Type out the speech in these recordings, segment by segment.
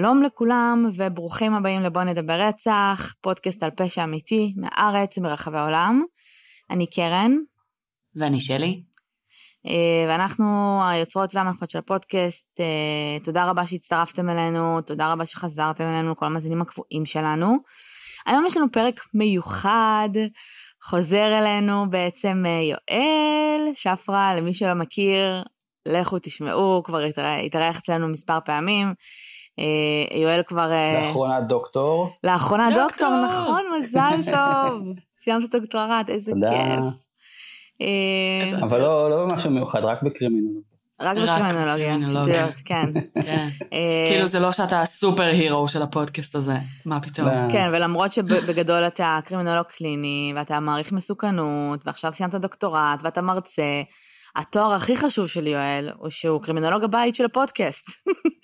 שלום לכולם וברוכים הבאים לבוא נדבר רצח, פודקאסט על פשע אמיתי מהארץ ומרחבי העולם. אני קרן. ואני שלי. אה, ואנחנו היוצרות והמנחות של הפודקאסט. אה, תודה רבה שהצטרפתם אלינו, תודה רבה שחזרתם אלינו, כל המאזינים הקבועים שלנו. היום יש לנו פרק מיוחד, חוזר אלינו בעצם אה, יואל שפרה, למי שלא מכיר, לכו תשמעו, כבר התארח אצלנו מספר פעמים. אה, יואל כבר... אה, לאחרונה דוקטור. לאחרונה דוקטור, דוקטור נכון, מזל טוב. סיימת את הדוקטורט, איזה כיף. אה, אבל לא, לא משהו מיוחד, רק בקרימינולוגיה. רק בקרימינולוגיה, שטויות, כן. כן. כאילו זה לא שאתה הסופר הירו של הפודקאסט הזה, מה פתאום. כן, ולמרות שבגדול אתה קרימינולוג קליני, ואתה מעריך מסוכנות, ועכשיו סיימת דוקטורט, ואתה מרצה, התואר הכי חשוב של יואל הוא שהוא קרימינולוג הבית של הפודקאסט.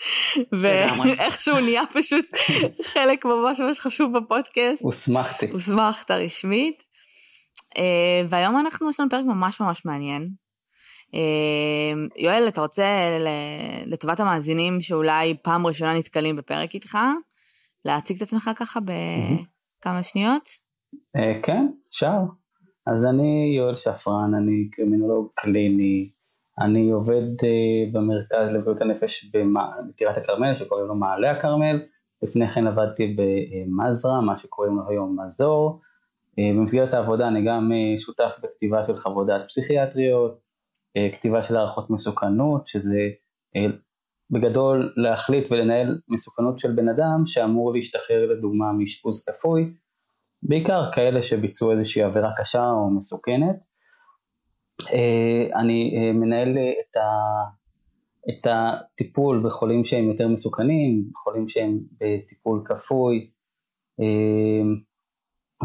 ואיכשהו נהיה פשוט חלק ממש ממש חשוב בפודקאסט. הוסמכתי. הוסמכת רשמית. אה, והיום אנחנו, יש לנו פרק ממש ממש מעניין. אה, יואל, אתה רוצה לטובת המאזינים שאולי פעם ראשונה נתקלים בפרק איתך, להציג את עצמך ככה בכמה שניות? אה, כן, אפשר. אז אני יואל שפרן, אני קרימינולוג קליני, אני עובד uh, במרכז לבריאות הנפש בטירת הכרמל שקוראים לו מעלה הכרמל, לפני כן עבדתי במזרע, מה שקוראים לו היום מזור, uh, במסגרת העבודה אני גם uh, שותף בכתיבה של חוות דעת פסיכיאטריות, כתיבה של הערכות מסוכנות, שזה בגדול להחליט ולנהל מסוכנות של בן אדם שאמור להשתחרר לדוגמה מאשפוז כפוי, בעיקר כאלה שביצעו איזושהי עבירה קשה או מסוכנת. אה, אני אה, מנהל את, ה, את הטיפול בחולים שהם יותר מסוכנים, חולים שהם בטיפול כפוי, אה,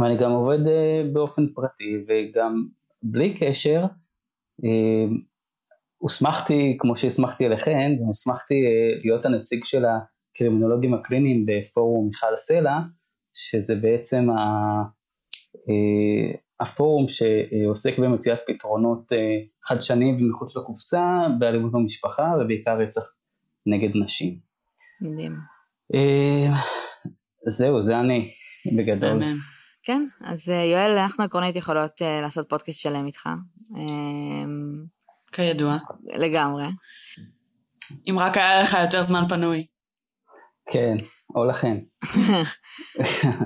ואני גם עובד באופן פרטי וגם בלי קשר, הוסמכתי, כמו שהסמכתי אליכן, הוסמכתי להיות הנציג של הקרימינולוגים הקליניים בפורום מיכל סלע, שזה בעצם ה, אה, הפורום שעוסק במציאת פתרונות אה, חדשניים ומחוץ לקופסה באלימות במשפחה ובעיקר רצח נגד נשים. מדהים. אה, זהו, זה אני בגדול. כן, אז יואל, אנחנו עקרונית יכולות לעשות פודקאסט שלם איתך. כידוע. לגמרי. אם רק היה לך יותר זמן פנוי. כן, או לכן.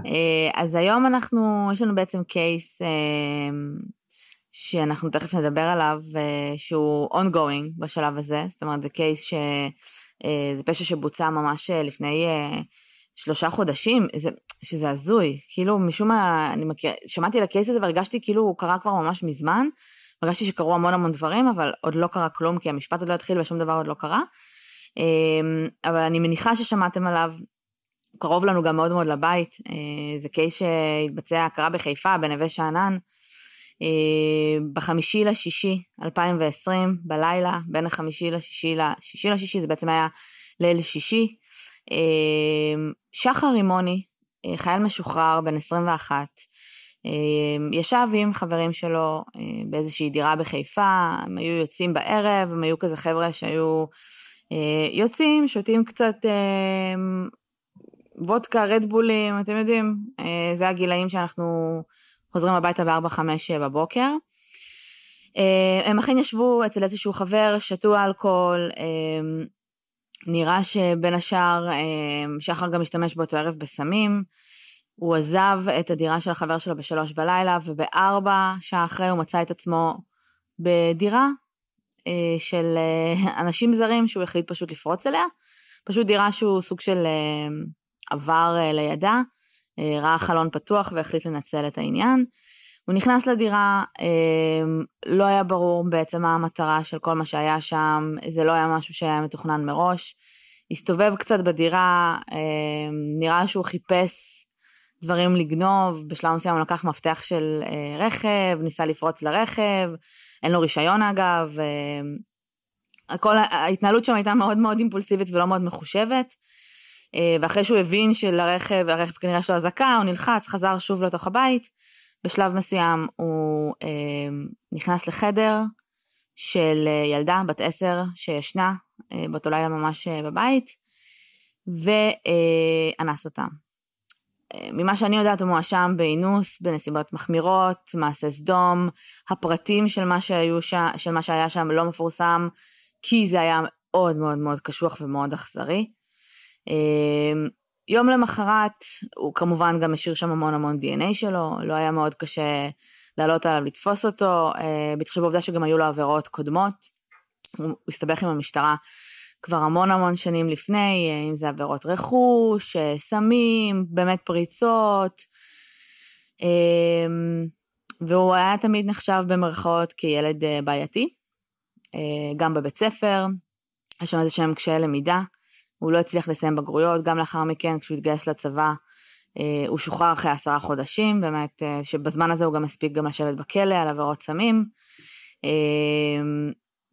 אה, אז היום אנחנו, יש לנו בעצם קייס אה, שאנחנו תכף נדבר עליו, אה, שהוא ongoing בשלב הזה, זאת אומרת זה קייס שזה פשע שבוצע ממש לפני שלושה חודשים, זה, שזה הזוי, כאילו משום מה, אני מכיר, שמעתי על הקייס הזה והרגשתי כאילו הוא קרה כבר ממש מזמן, הרגשתי שקרו המון המון דברים, אבל עוד לא קרה כלום, כי המשפט עוד לא התחיל ושום דבר עוד לא קרה. אבל אני מניחה ששמעתם עליו, קרוב לנו גם מאוד מאוד לבית, אה, זה קייס שהתבצע, קרה בחיפה, בנווה שאנן, אה, בחמישי לשישי 2020, בלילה, בין החמישי לשישי לשישי לשישי, זה בעצם היה ליל שישי. אה, שחר רימוני, חייל משוחרר בן 21, ישב עם חברים שלו באיזושהי דירה בחיפה, הם היו יוצאים בערב, הם היו כזה חבר'ה שהיו יוצאים, שותים קצת וודקה, רדבולים, אתם יודעים, אה, זה הגילאים שאנחנו חוזרים הביתה ב-4-5 בבוקר. אה, הם אכן ישבו אצל איזשהו חבר, שתו אלכוהול, אה, נראה שבין השאר שחר גם השתמש באותו ערב בסמים. הוא עזב את הדירה של החבר שלו בשלוש בלילה, ובארבע שעה אחרי הוא מצא את עצמו בדירה של אנשים זרים שהוא החליט פשוט לפרוץ אליה. פשוט דירה שהוא סוג של עבר אה, לידה, אה, ראה חלון פתוח והחליט לנצל את העניין. הוא נכנס לדירה, אה, לא היה ברור בעצם מה המטרה של כל מה שהיה שם, זה לא היה משהו שהיה מתוכנן מראש. הסתובב קצת בדירה, נראה שהוא חיפש דברים לגנוב, בשלב מסוים הוא לקח מפתח של רכב, ניסה לפרוץ לרכב, אין לו רישיון אגב, הכל, ההתנהלות שם הייתה מאוד מאוד אימפולסיבית ולא מאוד מחושבת. אה, ואחרי שהוא הבין שלרכב, הרכב כנראה יש לו אזעקה, הוא נלחץ, חזר שוב לתוך הבית. בשלב מסוים הוא אה, נכנס לחדר של אה, ילדה בת עשר שישנה אה, באותו לילה ממש אה, בבית, ואנס אותה. ממה שאני יודעת, הוא מואשם באינוס, בנסיבות מחמירות, מעשה סדום, הפרטים של מה, שהיו ש... של מה שהיה שם לא מפורסם, כי זה היה מאוד מאוד מאוד קשוח ומאוד אכזרי. אמ, יום למחרת, הוא כמובן גם השאיר שם המון המון DNA שלו, לא היה מאוד קשה לעלות עליו לתפוס אותו, אה, בהתחשב בעובדה שגם היו לו עבירות קודמות. הוא הסתבך עם המשטרה כבר המון המון שנים לפני, אה, אם זה עבירות רכוש, אה, סמים, באמת פריצות. אמ, והוא היה תמיד נחשב במרכאות כילד בעייתי, גם בבית ספר, יש שם איזה שהם קשיי למידה, הוא לא הצליח לסיים בגרויות, גם לאחר מכן כשהוא התגייס לצבא אה, הוא שוחרר אחרי עשרה חודשים, באמת, אה, שבזמן הזה הוא גם הספיק גם לשבת בכלא על עבירות סמים. אה,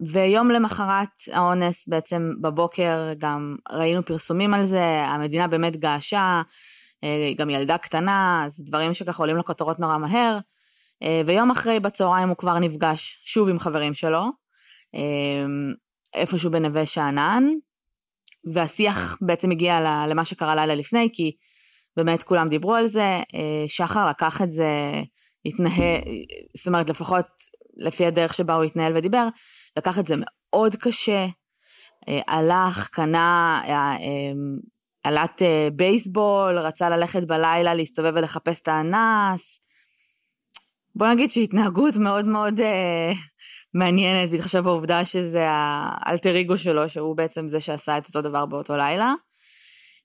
ויום למחרת האונס, בעצם בבוקר גם ראינו פרסומים על זה, המדינה באמת געשה, גם ילדה קטנה, זה דברים שככה עולים לכותרות נורא מהר. ויום אחרי בצהריים הוא כבר נפגש שוב עם חברים שלו, איפשהו בנווה שאנן, והשיח בעצם הגיע למה שקרה לילה לפני, כי באמת כולם דיברו על זה, אה, שחר לקח את זה, התנהל, זאת אומרת לפחות לפי הדרך שבה הוא התנהל ודיבר, לקח את זה מאוד קשה, אה, הלך, קנה עלת אה, בייסבול, רצה ללכת בלילה להסתובב ולחפש את האנס. בוא נגיד שהתנהגות מאוד מאוד מעניינת, בהתחשב בעובדה שזה האלטר אגו שלו, שהוא בעצם זה שעשה את אותו דבר באותו לילה.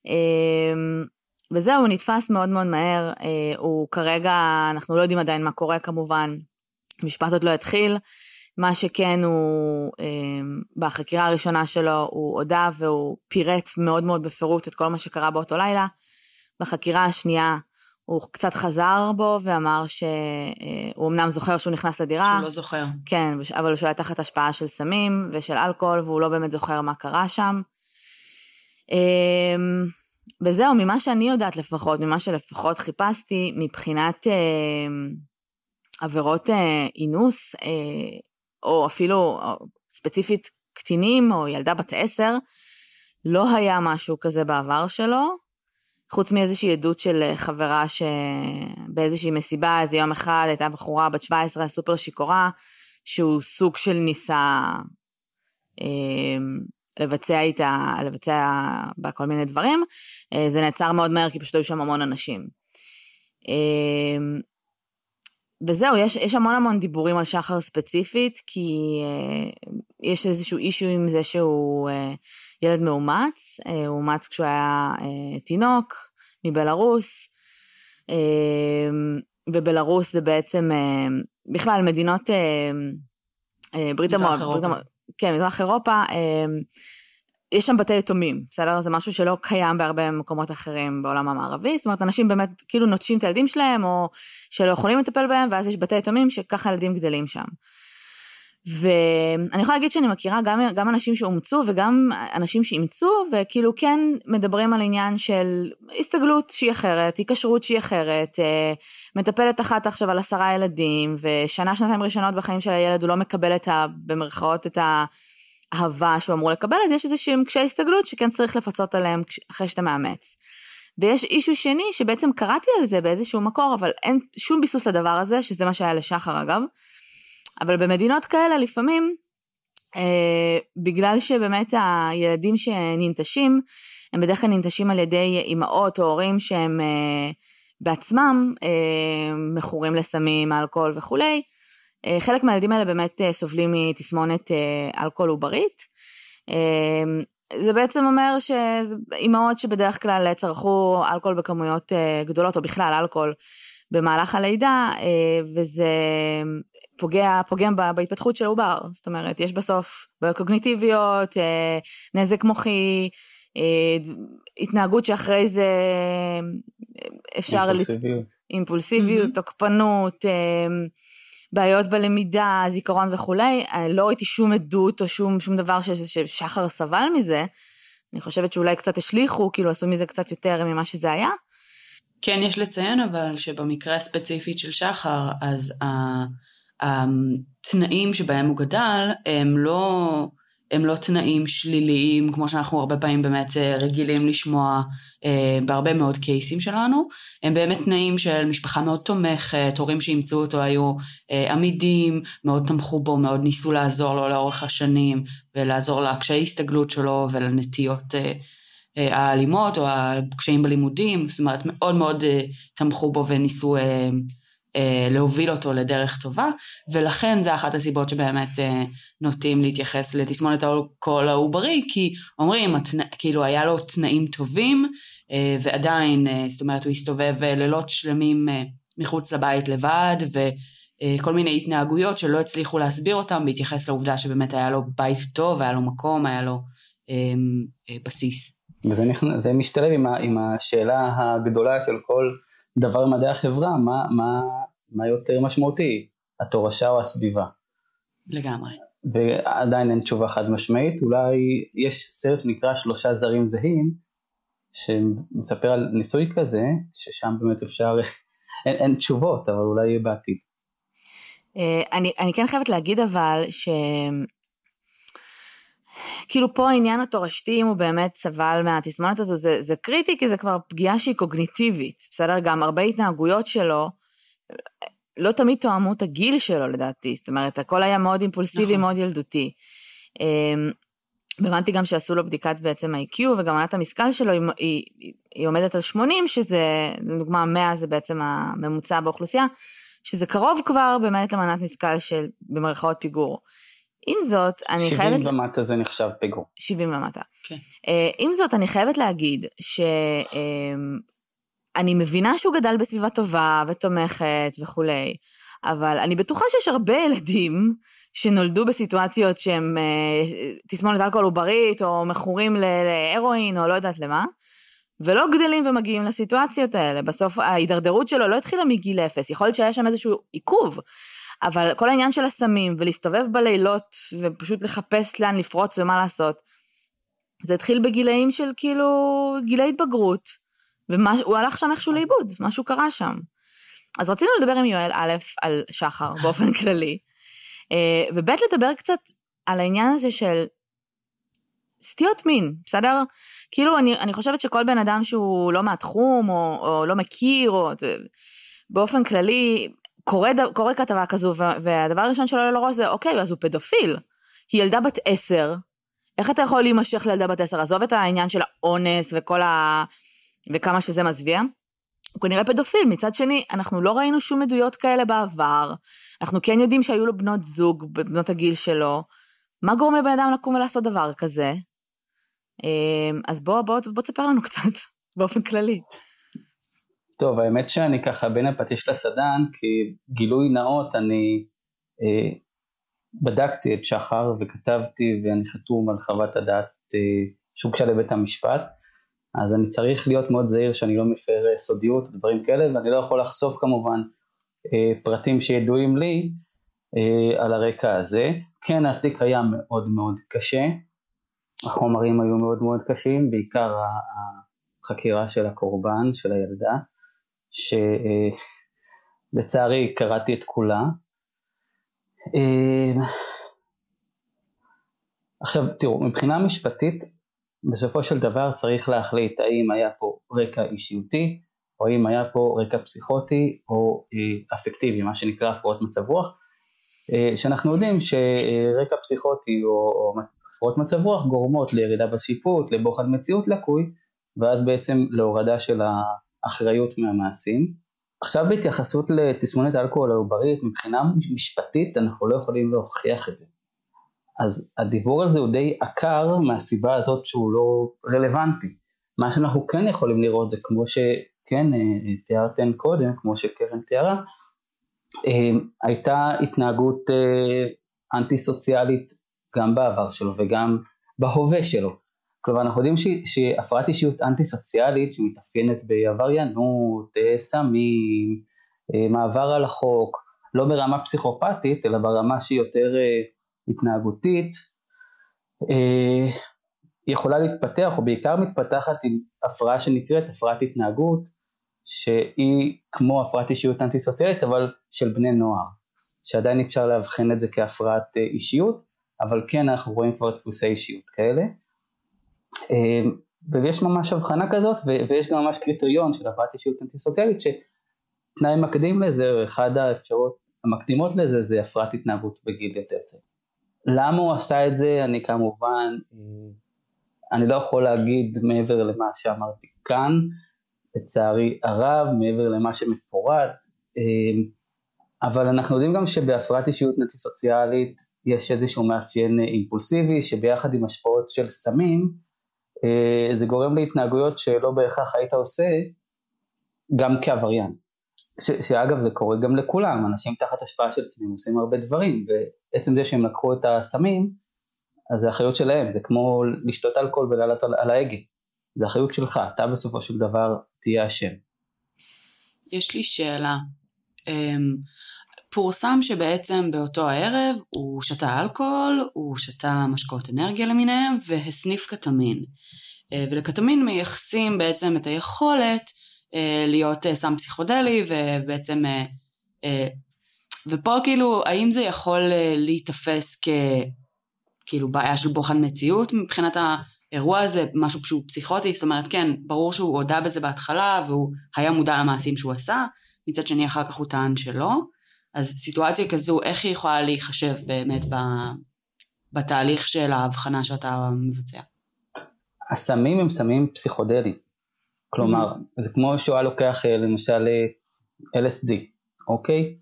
אה, וזהו, הוא נתפס מאוד מאוד מהר, אה, הוא כרגע, אנחנו לא יודעים עדיין מה קורה כמובן, המשפט עוד לא התחיל, מה שכן הוא, אה, בחקירה הראשונה שלו הוא הודה והוא פירט מאוד מאוד בפירוט את כל מה שקרה באותו לילה. בחקירה השנייה הוא קצת חזר בו ואמר שהוא אה, אמנם זוכר שהוא נכנס לדירה. שהוא לא זוכר. כן, אבל שהוא היה תחת השפעה של סמים ושל אלכוהול והוא לא באמת זוכר מה קרה שם. וזהו, ממה שאני יודעת לפחות, ממה שלפחות חיפשתי, מבחינת אה, עבירות אה, אינוס, אה, או אפילו או, ספציפית קטינים, או ילדה בת עשר, לא היה משהו כזה בעבר שלו, חוץ מאיזושהי עדות של חברה שבאיזושהי מסיבה, איזה יום אחד הייתה בחורה בת 17 סופר שיכורה, שהוא סוג של ניסה אה, לבצע איתה, לבצע בה כל מיני דברים. אה, זה נעצר מאוד מהר כי פשוט היו שם המון אנשים. אה, וזהו, יש, יש המון המון דיבורים על שחר ספציפית, כי אה, יש איזשהו אישו עם זה שהוא ילד מאומץ, הוא אומץ כשהוא היה תינוק מבלארוס, ובלארוס זה בעצם, בכלל מדינות ברית המועצות, כן, מזרח אירופה, יש שם בתי יתומים, בסדר? זה משהו שלא קיים בהרבה מקומות אחרים בעולם המערבי, זאת אומרת, אנשים באמת כאילו נוטשים את הילדים שלהם, או שלא יכולים לטפל בהם, ואז יש בתי יתומים שככה ילדים גדלים שם. ואני יכולה להגיד שאני מכירה גם, גם אנשים שאומצו וגם אנשים שאימצו, וכאילו כן מדברים על עניין של הסתגלות שהיא אחרת, היקשרות שהיא אחרת, אה, מטפלת אחת עכשיו על עשרה ילדים, ושנה, שנתיים ראשונות בחיים של הילד הוא לא מקבל את ה... במרכאות את האהבה שהוא אמור לקבל, אז יש איזה שהם קשיי הסתגלות שכן צריך לפצות עליהם אחרי שאתה מאמץ. ויש אישו שני שבעצם קראתי על זה באיזשהו מקור, אבל אין שום ביסוס לדבר הזה, שזה מה שהיה לשחר אגב. אבל במדינות כאלה לפעמים, אה, בגלל שבאמת הילדים שננטשים, הם בדרך כלל ננטשים על ידי אימהות או הורים שהם אה, בעצמם אה, מכורים לסמים, אלכוהול וכולי, אה, חלק מהילדים האלה באמת אה, סובלים מתסמונת אה, אלכוהול עוברית. אה, זה בעצם אומר שאימהות שבדרך כלל צרכו אלכוהול בכמויות אה, גדולות, או בכלל אלכוהול, במהלך הלידה, אה, וזה פוגע, פוגם בהתפתחות של העובר. זאת אומרת, יש בסוף בעיות קוגניטיביות, אה, נזק מוחי, אה, התנהגות שאחרי זה אפשר... אימפולסיביות. לת... אימפולסיביות, mm-hmm. תוקפנות, בעיות בלמידה, זיכרון וכולי. לא ראיתי שום עדות או שום, שום דבר ש, ששחר סבל מזה. אני חושבת שאולי קצת השליכו, כאילו עשו מזה קצת יותר ממה שזה היה. כן יש לציין אבל שבמקרה הספציפית של שחר, אז התנאים שבהם הוא גדל הם לא הם לא תנאים שליליים, כמו שאנחנו הרבה פעמים באמת אה, רגילים לשמוע אה, בהרבה מאוד קייסים שלנו. הם באמת תנאים של משפחה מאוד תומכת, הורים שאימצו אותו היו אה, עמידים, מאוד תמכו בו, מאוד ניסו לעזור לו לאורך השנים, ולעזור לקשיי הסתגלות שלו ולנטיות האלימות או הקשיים בלימודים, זאת אומרת מאוד מאוד אה, תמכו בו וניסו אה, אה, להוביל אותו לדרך טובה, ולכן זה אחת הסיבות שבאמת אה, נוטים להתייחס לתסמונת האלכוהול העוברי, כי אומרים, התנ... כאילו היה לו תנאים טובים, אה, ועדיין, זאת אומרת, הוא הסתובב לילות שלמים מחוץ לבית לבד, וכל מיני התנהגויות שלא הצליחו להסביר אותם, בהתייחס לעובדה שבאמת היה לו בית טוב, היה לו מקום, היה לו בסיס. וזה נכנס, משתלב עם, עם השאלה הגדולה של כל דבר במדעי החברה, מה, מה, מה יותר משמעותי, התורשה או הסביבה. לגמרי. ועדיין אין תשובה חד משמעית, אולי יש סרט שנקרא שלושה זרים זהים, שמספר על ניסוי כזה, ששם באמת אפשר, אין, אין תשובות, אבל אולי יהיה בעתיד. אה, אני, אני כן חייבת להגיד אבל ש... כאילו פה העניין התורשתי, אם הוא באמת סבל מהתסמונת הזו, זה, זה קריטי כי זה כבר פגיעה שהיא קוגניטיבית, בסדר? גם הרבה התנהגויות שלו לא תמיד תואמו את הגיל שלו לדעתי, זאת אומרת, הכל היה מאוד אימפולסיבי, נכון. מאוד ילדותי. אמ, הבנתי גם שעשו לו בדיקת בעצם ה-IQ וגם עונת המשכל שלו היא, היא, היא עומדת על 80 שזה, לדוגמה 100 זה בעצם הממוצע באוכלוסייה, שזה קרוב כבר באמת למנת משכל של במרכאות פיגור. עם זאת, אני 70 חייבת... 70 ומטה זה נחשב פיגור. 70 ומטה. כן. אה, עם זאת, אני חייבת להגיד שאני אמ, מבינה שהוא גדל בסביבה טובה ותומכת וכולי, אבל אני בטוחה שיש הרבה ילדים שנולדו בסיטואציות שהם אה, תסמונת אלכוהול עוברית, או מכורים להרואין, או לא יודעת למה, ולא גדלים ומגיעים לסיטואציות האלה. בסוף ההידרדרות שלו לא התחילה מגיל אפס, יכול להיות שהיה שם איזשהו עיכוב. אבל כל העניין של הסמים ולהסתובב בלילות ופשוט לחפש לאן לפרוץ ומה לעשות, זה התחיל בגילאים של כאילו גילי התבגרות, והוא הלך שם איכשהו לאיבוד, משהו קרה שם. אז רצינו לדבר עם יואל א' על שחר באופן כללי, אה, וב' לדבר קצת על העניין הזה של סטיות מין, בסדר? כאילו אני, אני חושבת שכל בן אדם שהוא לא מהתחום או, או לא מכיר, או באופן כללי, קורא, קורא כתבה כזו, והדבר הראשון שלו לראש זה, אוקיי, אז הוא פדופיל. היא ילדה בת עשר, איך אתה יכול להימשך לילדה בת עשר? עזוב את העניין של האונס וכל ה... וכמה שזה מזוויע. הוא כנראה פדופיל. מצד שני, אנחנו לא ראינו שום עדויות כאלה בעבר. אנחנו כן יודעים שהיו לו בנות זוג, בנות הגיל שלו. מה גורם לבן אדם לקום ולעשות דבר כזה? אמ, אז בוא, בוא, בוא תספר לנו קצת, באופן כללי. טוב, האמת שאני ככה בין הפטיש לסדן, כי גילוי נאות, אני אה, בדקתי את שחר וכתבתי ואני חתום על חוות הדעת אה, שהוגשה לבית המשפט, אז אני צריך להיות מאוד זהיר שאני לא מפר אה, סודיות ודברים כאלה, ואני לא יכול לחשוף כמובן אה, פרטים שידועים לי אה, על הרקע הזה. כן, התיק היה מאוד מאוד קשה, החומרים היו מאוד מאוד קשים, בעיקר החקירה של הקורבן, של הילדה. שלצערי קראתי את כולה. אה, עכשיו תראו, מבחינה משפטית בסופו של דבר צריך להחליט האם היה פה רקע אישיותי או האם היה פה רקע פסיכוטי או אה, אפקטיבי, מה שנקרא הפרעות מצב רוח, אה, שאנחנו יודעים שרקע פסיכוטי או, הפרעות מצב רוח גורמות לירידה בשיפוט, לבוחן מציאות לקוי ואז בעצם להורדה של ה... אחריות מהמעשים. עכשיו בהתייחסות לתסמונת האלכוהול העוברית, מבחינה משפטית אנחנו לא יכולים להוכיח את זה. אז הדיבור על זה הוא די עקר מהסיבה הזאת שהוא לא רלוונטי. מה שאנחנו כן יכולים לראות זה כמו שכן אה, תיארתן קודם, כמו שקרן תיארה, אה, הייתה התנהגות אה, אנטי סוציאלית גם בעבר שלו וגם בהווה שלו. כלומר אנחנו יודעים שהפרעת אישיות אנטי סוציאלית שמתאפיינת בעבריינות, אה, סמים, אה, מעבר על החוק, לא ברמה פסיכופתית אלא ברמה שהיא יותר אה, התנהגותית, יכולה להתפתח או בעיקר מתפתחת עם הפרעה שנקראת הפרעת התנהגות שהיא כמו הפרעת אישיות אנטי סוציאלית אבל של בני נוער שעדיין אפשר לאבחן את זה כהפרעת אישיות אבל כן אנחנו רואים כבר דפוסי אישיות כאלה. אה, ויש ממש הבחנה כזאת ויש גם ממש קריטריון של הפרעת אישיות אנטי סוציאלית שתנאי מקדים לזה או אחד האפשרות המקדימות לזה זה הפרעת התנהגות בגיל יותר צעיר. למה הוא עשה את זה אני כמובן אני לא יכול להגיד מעבר למה שאמרתי כאן לצערי הרב מעבר למה שמפורט אבל אנחנו יודעים גם שבהפרעת אישיות נטי סוציאלית יש איזשהו מאפיין אימפולסיבי שביחד עם השפעות של סמים זה גורם להתנהגויות שלא בהכרח היית עושה גם כעבריין. ש- שאגב זה קורה גם לכולם, אנשים תחת השפעה של סמים עושים הרבה דברים ועצם זה שהם לקחו את הסמים אז זה אחריות שלהם, זה כמו לשתות אלכוהול ולעלות על, על ההגה, זה אחריות שלך, אתה בסופו של דבר תהיה אשם. יש לי שאלה. פורסם שבעצם באותו הערב הוא שתה אלכוהול, הוא שתה משקאות אנרגיה למיניהם והסניף קטמין. אה, ולקטמין מייחסים בעצם את היכולת אה, להיות אה, סם פסיכודלי ובעצם ופה כאילו האם זה יכול להיתפס כ... כאילו בעיה של בוחן מציאות מבחינת האירוע הזה, משהו שהוא פסיכוטי, זאת אומרת כן, ברור שהוא הודה בזה בהתחלה והוא היה מודע למעשים שהוא עשה, מצד שני אחר כך הוא טען שלא, אז סיטואציה כזו, איך היא יכולה להיחשב באמת ב, בתהליך של ההבחנה שאתה מבצע? הסמים הם סמים פסיכודליים, כלומר, mm-hmm. זה כמו שהוא היה לוקח אה, למשל אה, LSD, אוקיי?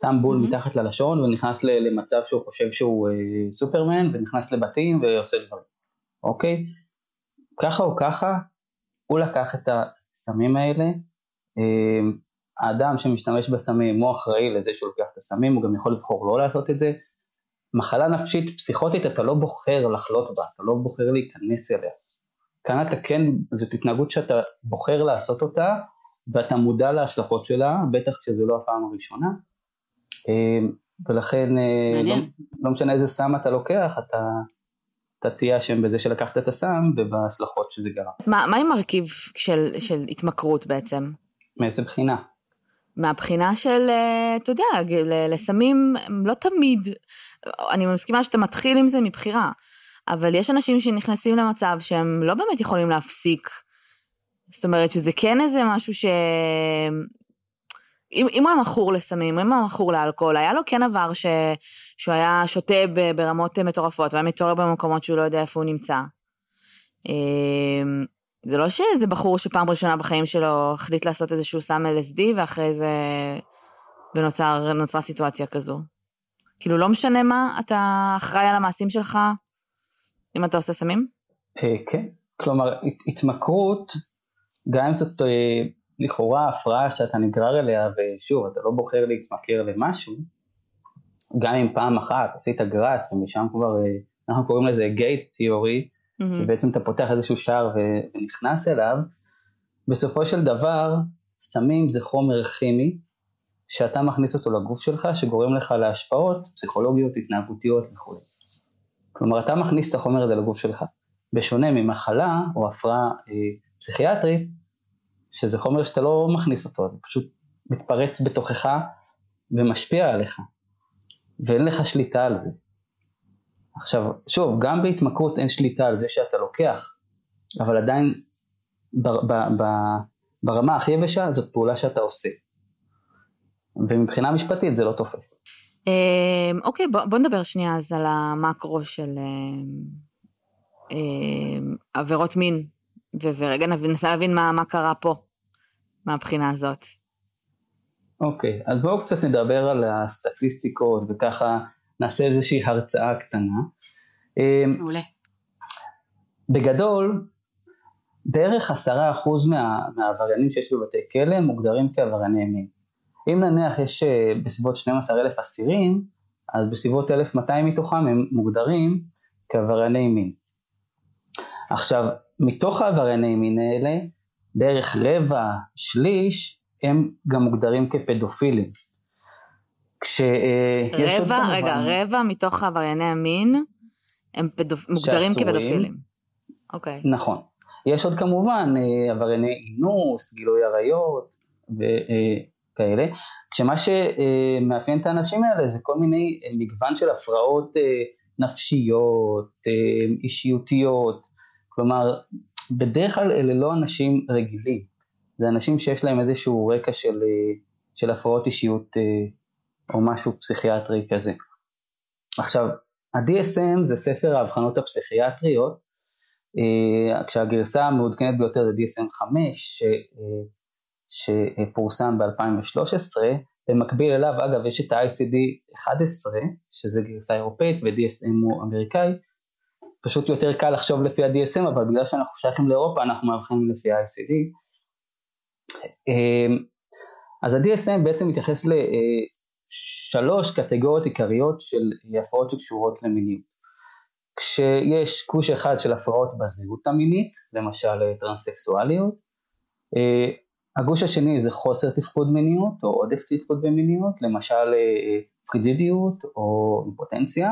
שם בול mm-hmm. מתחת ללשון ונכנס למצב שהוא חושב שהוא אה, סופרמן ונכנס לבתים ועושה דברים, אוקיי? ככה או ככה, הוא לקח את הסמים האלה, אה, האדם שמשתמש בסמים הוא אחראי לזה שהוא לוקח את הסמים, הוא גם יכול לבחור לא לעשות את זה. מחלה נפשית פסיכוטית אתה לא בוחר לחלות בה, אתה לא בוחר להיכנס אליה. כאן אתה כן, זאת התנהגות שאתה בוחר לעשות אותה ואתה מודע להשלכות שלה, בטח כשזה לא הפעם הראשונה. אמ, ולכן אה, לא, לא משנה איזה סם אתה לוקח, אתה, אתה תהיה אשם בזה שלקחת את הסם ובהשלכות שזה גרם. מה, מה עם מרכיב של, של התמכרות בעצם? מאיזה בחינה? מהבחינה של, אה, אתה יודע, לסמים לא תמיד, אני מסכימה שאתה מתחיל עם זה מבחירה, אבל יש אנשים שנכנסים למצב שהם לא באמת יכולים להפסיק. זאת אומרת שזה כן איזה משהו ש... אם, אם הוא היה מכור לסמים, אם הוא היה מכור לאלכוהול, היה לו כן עבר ש, שהוא היה שותה ברמות מטורפות, והיה מתעורר במקומות שהוא לא יודע איפה הוא נמצא. זה לא שאיזה בחור שפעם ראשונה בחיים שלו החליט לעשות איזשהו סם LSD ואחרי זה ונוצרה סיטואציה כזו. כאילו לא משנה מה, אתה אחראי על המעשים שלך אם אתה עושה סמים? אה, כן, כלומר התמכרות, גם אם זאת אה, לכאורה הפרעה שאתה נגרר אליה ושוב אתה לא בוחר להתמכר למשהו, גם אם פעם אחת עשית גראס ומשם כבר, אה, אנחנו קוראים לזה גייט תיאורי, mm-hmm. ובעצם אתה פותח איזשהו שער ונכנס אליו, בסופו של דבר סמים זה חומר כימי שאתה מכניס אותו לגוף שלך שגורם לך להשפעות פסיכולוגיות, התנהגותיות וכו'. כלומר אתה מכניס את החומר הזה לגוף שלך, בשונה ממחלה או הפרעה אה, פסיכיאטרית, שזה חומר שאתה לא מכניס אותו, זה פשוט מתפרץ בתוכך ומשפיע עליך, ואין לך שליטה על זה. עכשיו, שוב, גם בהתמכרות אין שליטה על זה שאתה לוקח, אבל עדיין בר, ב, ב, ברמה הכי יבשה זאת פעולה שאתה עושה. ומבחינה משפטית זה לא תופס. אמ, אוקיי, בוא, בוא נדבר שנייה אז על המקרו של אמ, עבירות מין, ורגע ננסה להבין מה, מה קרה פה, מהבחינה הזאת. אוקיי, אז בואו קצת נדבר על הסטטיסטיקות וככה נעשה איזושהי הרצאה קטנה. אמ, מעולה. בגדול, בערך עשרה אחוז מה, מהעבריינים שיש בבתי כלא מוגדרים כעברייני מין. אם נניח יש אה, בסביבות 12 אלף אסירים, אז בסביבות 1,200 מתוכם הם מוגדרים כעברייני מין. עכשיו, מתוך העברייני מין האלה, בערך רבע, שליש, הם גם מוגדרים כפדופילים. כש... אה, רבע, רגע, רבע מתוך עברייני המין הם פדופ... מוגדרים כפדופילים. אוקיי. נכון. יש עוד כמובן אה, עברייני אינוס, גילוי עריות וכאלה, כשמה שמאפיין את האנשים האלה זה כל מיני מגוון של הפרעות נפשיות, אה, אישיותיות, כלומר בדרך כלל אלה לא אנשים רגילים, זה אנשים שיש להם איזשהו רקע של, של הפרעות אישיות או משהו פסיכיאטרי כזה. עכשיו, ה-DSM זה ספר האבחנות הפסיכיאטריות, כשהגרסה המעודכנת ביותר זה DSM 5, שפורסם ב-2013, במקביל אליו אגב יש את ה-ICD 11 שזה גרסה אירופאית ו-DSM הוא אמריקאי, פשוט יותר קל לחשוב לפי ה-DSM אבל בגלל שאנחנו שייכים לאירופה אנחנו מאבחנים לפי ה-ICD. אמ, אז ה-DSM בעצם מתייחס לשלוש קטגוריות עיקריות של הפרעות שקשורות למיניות. כשיש גוש אחד של הפרעות בזהות המינית, למשל טרנסקסואליות, אה, הגוש השני זה חוסר תפקוד מיניות או עודף תפקוד במיניות, למשל אה, פרידידיות או אימפוטנציה,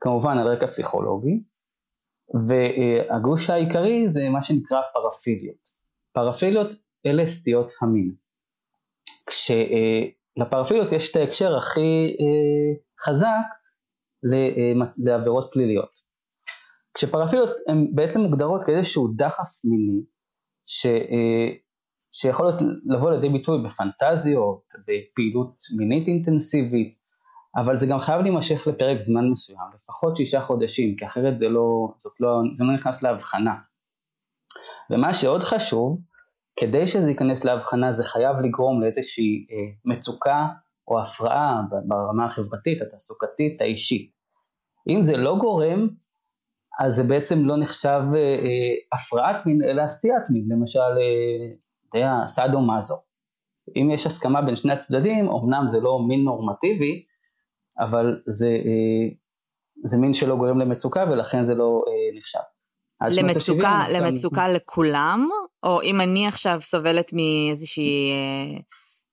כמובן על רקע פסיכולוגי, והגוש העיקרי זה מה שנקרא פרפיליות. פרפיליות אלה סטיות המין. כשלפרפיליות יש את ההקשר הכי אה, חזק לעבירות פליליות. כשפרפיליות הן בעצם מוגדרות כאיזשהו דחף מיני, ש, שיכול לבוא לידי ביטוי בפנטזיות, בפעילות מינית אינטנסיבית, אבל זה גם חייב להימשך לפרק זמן מסוים, לפחות שישה חודשים, כי אחרת זה לא, זאת לא, זה לא נכנס להבחנה. ומה שעוד חשוב, כדי שזה ייכנס להבחנה זה חייב לגרום לאיזושהי אה, מצוקה או הפרעה ברמה החברתית, התעסוקתית, האישית. אם זה לא גורם, אז זה בעצם לא נחשב אה, אה, הפרעת מין אלא סטיית מין, למשל אה, יודע, סאדו מאזו. אם יש הסכמה בין שני הצדדים, אמנם זה לא מין נורמטיבי, אבל זה, זה מין שלא גורם למצוקה ולכן זה לא נחשב. למצוקה, למצוקה גם... לכולם? או אם אני עכשיו סובלת מאיזושהי אה,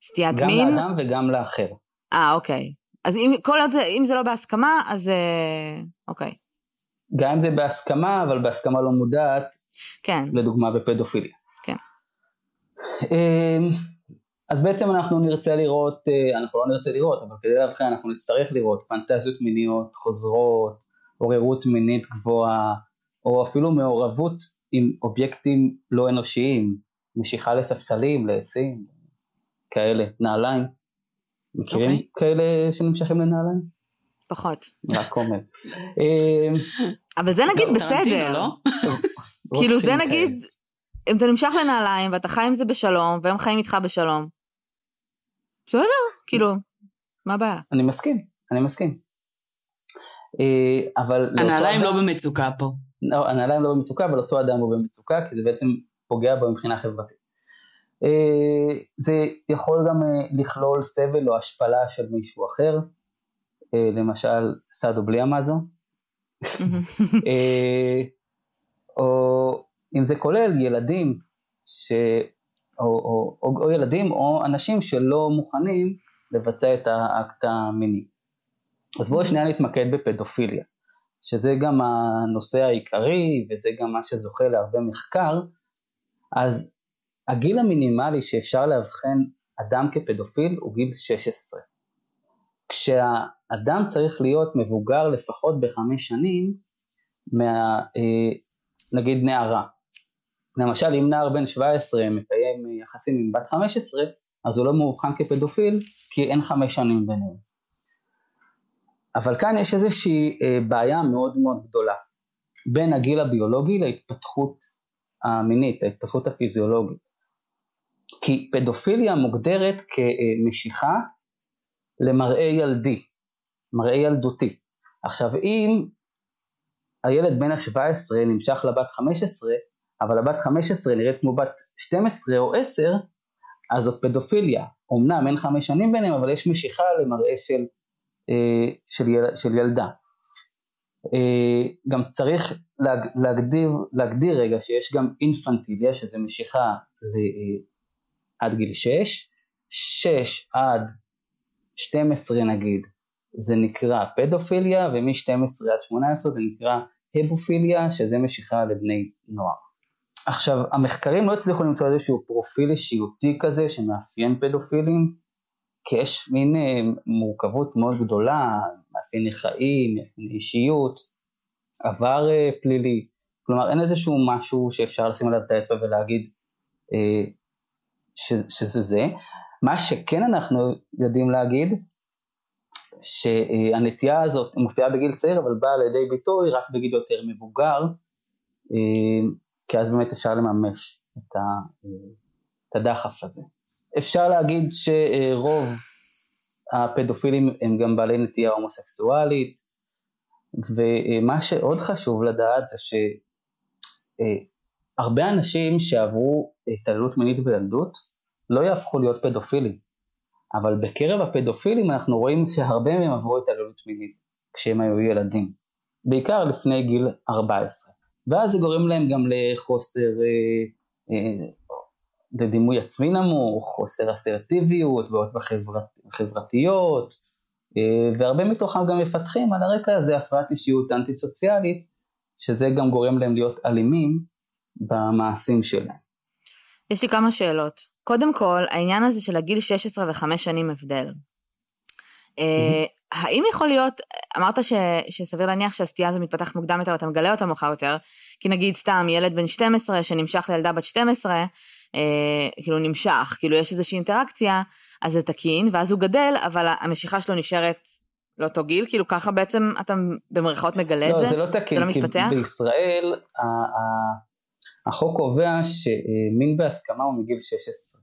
סטיית גם מין? גם לאדם וגם לאחר. אה, אוקיי. אז אם, כל עוד זה, אם זה לא בהסכמה, אז אוקיי. גם אם זה בהסכמה, אבל בהסכמה לא מודעת, כן. לדוגמה בפדופיליה. אמ, אז בעצם אנחנו נרצה לראות, אה, אנחנו לא נרצה לראות, אבל כדי להבחין אנחנו נצטרך לראות פנטזיות מיניות חוזרות, עוררות מינית גבוהה, או אפילו מעורבות עם אובייקטים לא אנושיים, משיכה לספסלים, לעצים, כאלה, נעליים. מכירים okay. אוקיי. כאלה שנמשכים לנעליים? פחות. רק עומר. אמ, אבל זה נגיד בסדר. לא? כאילו זה נגיד, אם אתה נמשך לנעליים ואתה חי עם זה בשלום, והם חיים איתך בשלום, בסדר, כאילו, מה הבעיה? אני מסכים, אני מסכים. אה, אבל... הנעליים לא במצוקה פה. לא, הנעליים לא במצוקה, אבל אותו אדם הוא במצוקה, כי זה בעצם פוגע בו מבחינה חברתית. אה, זה יכול גם אה, לכלול סבל או השפלה של מישהו אחר, למשל סאדו בלי המאזו, או אם זה כולל ילדים ש... או, או, או, או ילדים או אנשים שלא מוכנים לבצע את האקט המיני. אז בואו שנייה נתמקד בפדופיליה, שזה גם הנושא העיקרי וזה גם מה שזוכה להרבה מחקר, אז הגיל המינימלי שאפשר לאבחן אדם כפדופיל הוא גיל 16. כשהאדם צריך להיות מבוגר לפחות בחמש שנים מה, אה, נגיד נערה, למשל אם נער בן 17 מקיים יחסים עם בת 15, אז הוא לא מאובחן כפדופיל כי אין חמש שנים ביניהם. אבל כאן יש איזושהי אה, בעיה מאוד מאוד גדולה בין הגיל הביולוגי להתפתחות המינית, להתפתחות הפיזיולוגית. כי פדופיליה מוגדרת כמשיכה למראה ילדי, מראה ילדותי. עכשיו אם הילד בן ה-17 נמשך לבת 15, אבל הבת 15 נראית כמו בת 12 או 10, אז זאת פדופיליה. אמנם אין חמש שנים ביניהם, אבל יש משיכה למראה של, של, יל, של ילדה. אה, גם צריך להג, להגדיר, להגדיר רגע שיש גם אינפנטיליה, שזה משיכה ל, אה, עד גיל 6, 6 עד 12 נגיד, זה נקרא פדופיליה, ומ-12 עד 18 זה נקרא הבופיליה, שזה משיכה לבני נוער. עכשיו, המחקרים לא הצליחו למצוא איזשהו פרופיל אישיותי כזה שמאפיין פדופילים, כי יש מין אה, מורכבות מאוד גדולה, מאפייני חיים, מאפייני אישיות, עבר אה, פלילי, כלומר אין איזשהו משהו שאפשר לשים עליו את האצבע ולהגיד אה, ש, שזה זה. מה שכן אנחנו יודעים להגיד, שהנטייה הזאת מופיעה בגיל צעיר אבל באה לידי ביטוי רק בגיל יותר מבוגר, כי אז באמת אפשר לממש את הדחף הזה. אפשר להגיד שרוב הפדופילים הם גם בעלי נטייה הומוסקסואלית, ומה שעוד חשוב לדעת זה שהרבה אנשים שעברו התעללות מינית בילדות לא יהפכו להיות פדופילים, אבל בקרב הפדופילים אנחנו רואים שהרבה מהם עברו התעללות מינית כשהם היו ילדים, בעיקר לפני גיל 14, ואז זה גורם להם גם לחוסר אה, אה, לדימוי עצמי נמוך, חוסר אסרטיביות, בעיות בחברת, חברתיות, אה, והרבה מתוכם גם מפתחים על הרקע הזה הפרעת אישיות אנטי סוציאלית, שזה גם גורם להם להיות אלימים במעשים שלהם. יש לי כמה שאלות. קודם כל, העניין הזה של הגיל 16 ו-5 שנים הבדל. Mm-hmm. האם יכול להיות, אמרת ש, שסביר להניח שהסטייה הזו מתפתחת מוקדם יותר ואתה מגלה אותה מאוחר יותר, כי נגיד סתם ילד בן 12 שנמשך לילדה בת 12, אה, כאילו נמשך, כאילו יש איזושהי אינטראקציה, אז זה תקין, ואז הוא גדל, אבל המשיכה שלו נשארת לאותו גיל, כאילו ככה בעצם אתה במרכאות מגלה לא, את זה? זה לא תקין, זה לא מתפתח? כי בישראל החוק קובע שמין בהסכמה הוא מגיל 16.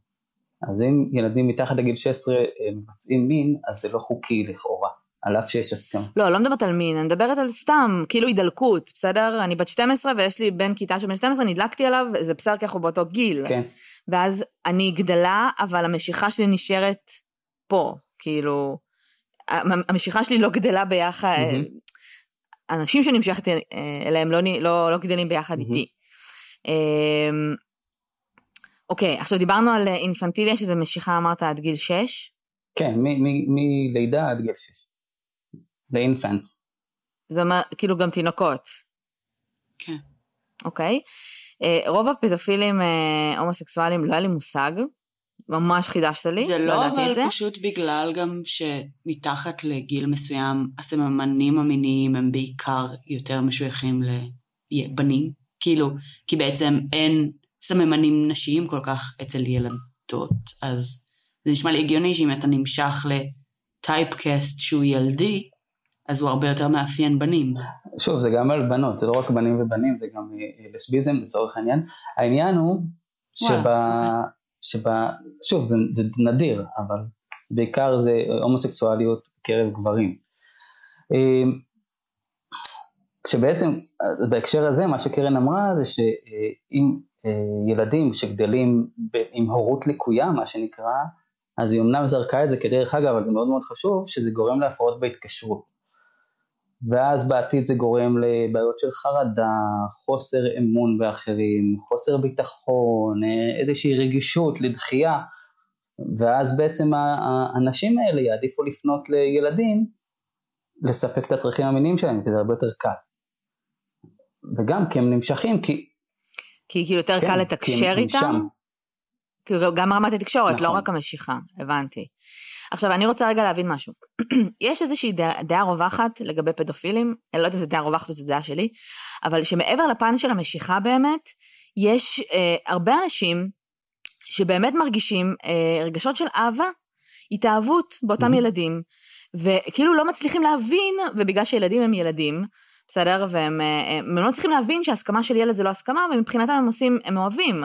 אז אם ילדים מתחת לגיל 16 אה, מבצעים מין, אז זה לא חוקי לכאורה. על אף שיש הסכמה. לא, לא מדברת על מין, אני מדברת על סתם, כאילו הידלקות, בסדר? אני בת 12 ויש לי בן כיתה של בן 12, נדלקתי עליו, זה בסדר כי אנחנו באותו גיל. כן. ואז אני גדלה, אבל המשיכה שלי נשארת פה, כאילו, המשיכה שלי לא גדלה ביחד, mm-hmm. אנשים שנמשכת אה, אליהם לא, לא, לא גדלים ביחד mm-hmm. איתי. אמ, אוקיי, עכשיו דיברנו על אינפנטיליה, שזה משיכה, אמרת, עד גיל 6? כן, מלידה עד גיל 6. לאינפנטס. זה אומר, כאילו גם תינוקות. כן. אוקיי. אה, רוב הפדופילים אה, הומוסקסואלים, לא היה לי מושג. ממש חידשת לי, זה לא, לא אבל זה. פשוט בגלל גם שמתחת לגיל מסוים, הסממנים המיניים הם בעיקר יותר משויכים לבנים. כאילו, כי בעצם אין סממנים נשיים כל כך אצל ילדות. אז זה נשמע לי הגיוני שאם אתה נמשך לטייפקאסט שהוא ילדי, אז הוא הרבה יותר מאפיין בנים. שוב, זה גם על בנות, זה לא רק בנים ובנים, זה גם אה, לסביזם לצורך העניין. העניין הוא שב... אוקיי. שב... שוב, זה, זה נדיר, אבל בעיקר זה הומוסקסואליות בקרב גברים. אה, כשבעצם, בהקשר הזה, מה שקרן אמרה זה שאם אה, ילדים שגדלים עם הורות לקויה, מה שנקרא, אז היא אמנם זרקה את זה כדרך אגב, אבל זה מאוד מאוד חשוב, שזה גורם להפרעות בהתקשרות. ואז בעתיד זה גורם לבעיות של חרדה, חוסר אמון באחרים, חוסר ביטחון, איזושהי רגישות לדחייה, ואז בעצם האנשים האלה יעדיפו לפנות לילדים לספק את הצרכים המיניים שלהם, כי זה הרבה יותר קל. וגם כי הם נמשכים, כי... כי כאילו יותר כן, קל לתקשר איתם? כאילו גם רמת התקשורת, לא נכון. לא רק המשיכה, הבנתי. עכשיו, אני רוצה רגע להבין משהו. יש איזושהי דעה, דעה רווחת לגבי פדופילים, אני לא יודעת אם זו דעה רווחת או זו דעה שלי, אבל שמעבר לפן של המשיכה באמת, יש אה, הרבה אנשים שבאמת מרגישים אה, רגשות של אהבה, התאהבות באותם. ילדים, וכאילו לא מצליחים להבין, ובגלל שילדים הם ילדים, בסדר? והם אה, הם לא צריכים להבין שהסכמה של ילד זה לא הסכמה, ומבחינתם הם עושים, הם אוהבים.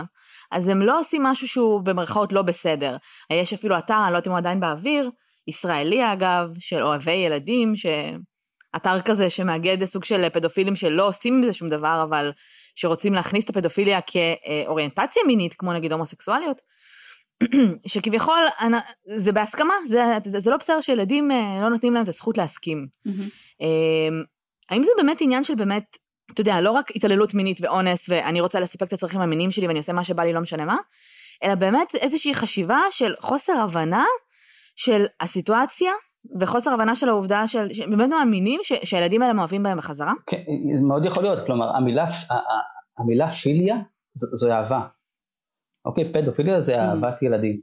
אז הם לא עושים משהו שהוא במרכאות לא בסדר. יש אפילו אתר, אני לא יודעת אם הוא עדיין באוויר, ישראלי אגב, של אוהבי ילדים, ש... אתר כזה שמאגד סוג של פדופילים שלא עושים עם זה שום דבר, אבל שרוצים להכניס את הפדופיליה כאוריינטציה מינית, כמו נגיד הומוסקסואליות, שכביכול זה בהסכמה, זה, זה, זה לא בסדר שילדים אה, לא נותנים להם את הזכות להסכים. Mm-hmm. האם זה באמת עניין של באמת, אתה יודע, לא רק התעללות מינית ואונס, ואני רוצה לספק את הצרכים המיניים שלי ואני עושה מה שבא לי, לא משנה מה, אלא באמת איזושהי חשיבה של חוסר הבנה של הסיטואציה, וחוסר הבנה של העובדה של, באמת מאמינים ש, שהילדים האלה מאוהבים בהם בחזרה? כן, זה מאוד יכול להיות, כלומר, המילה, המילה פיליה זו, זו אהבה. אוקיי, פדופיליה זה mm. אהבת ילדים.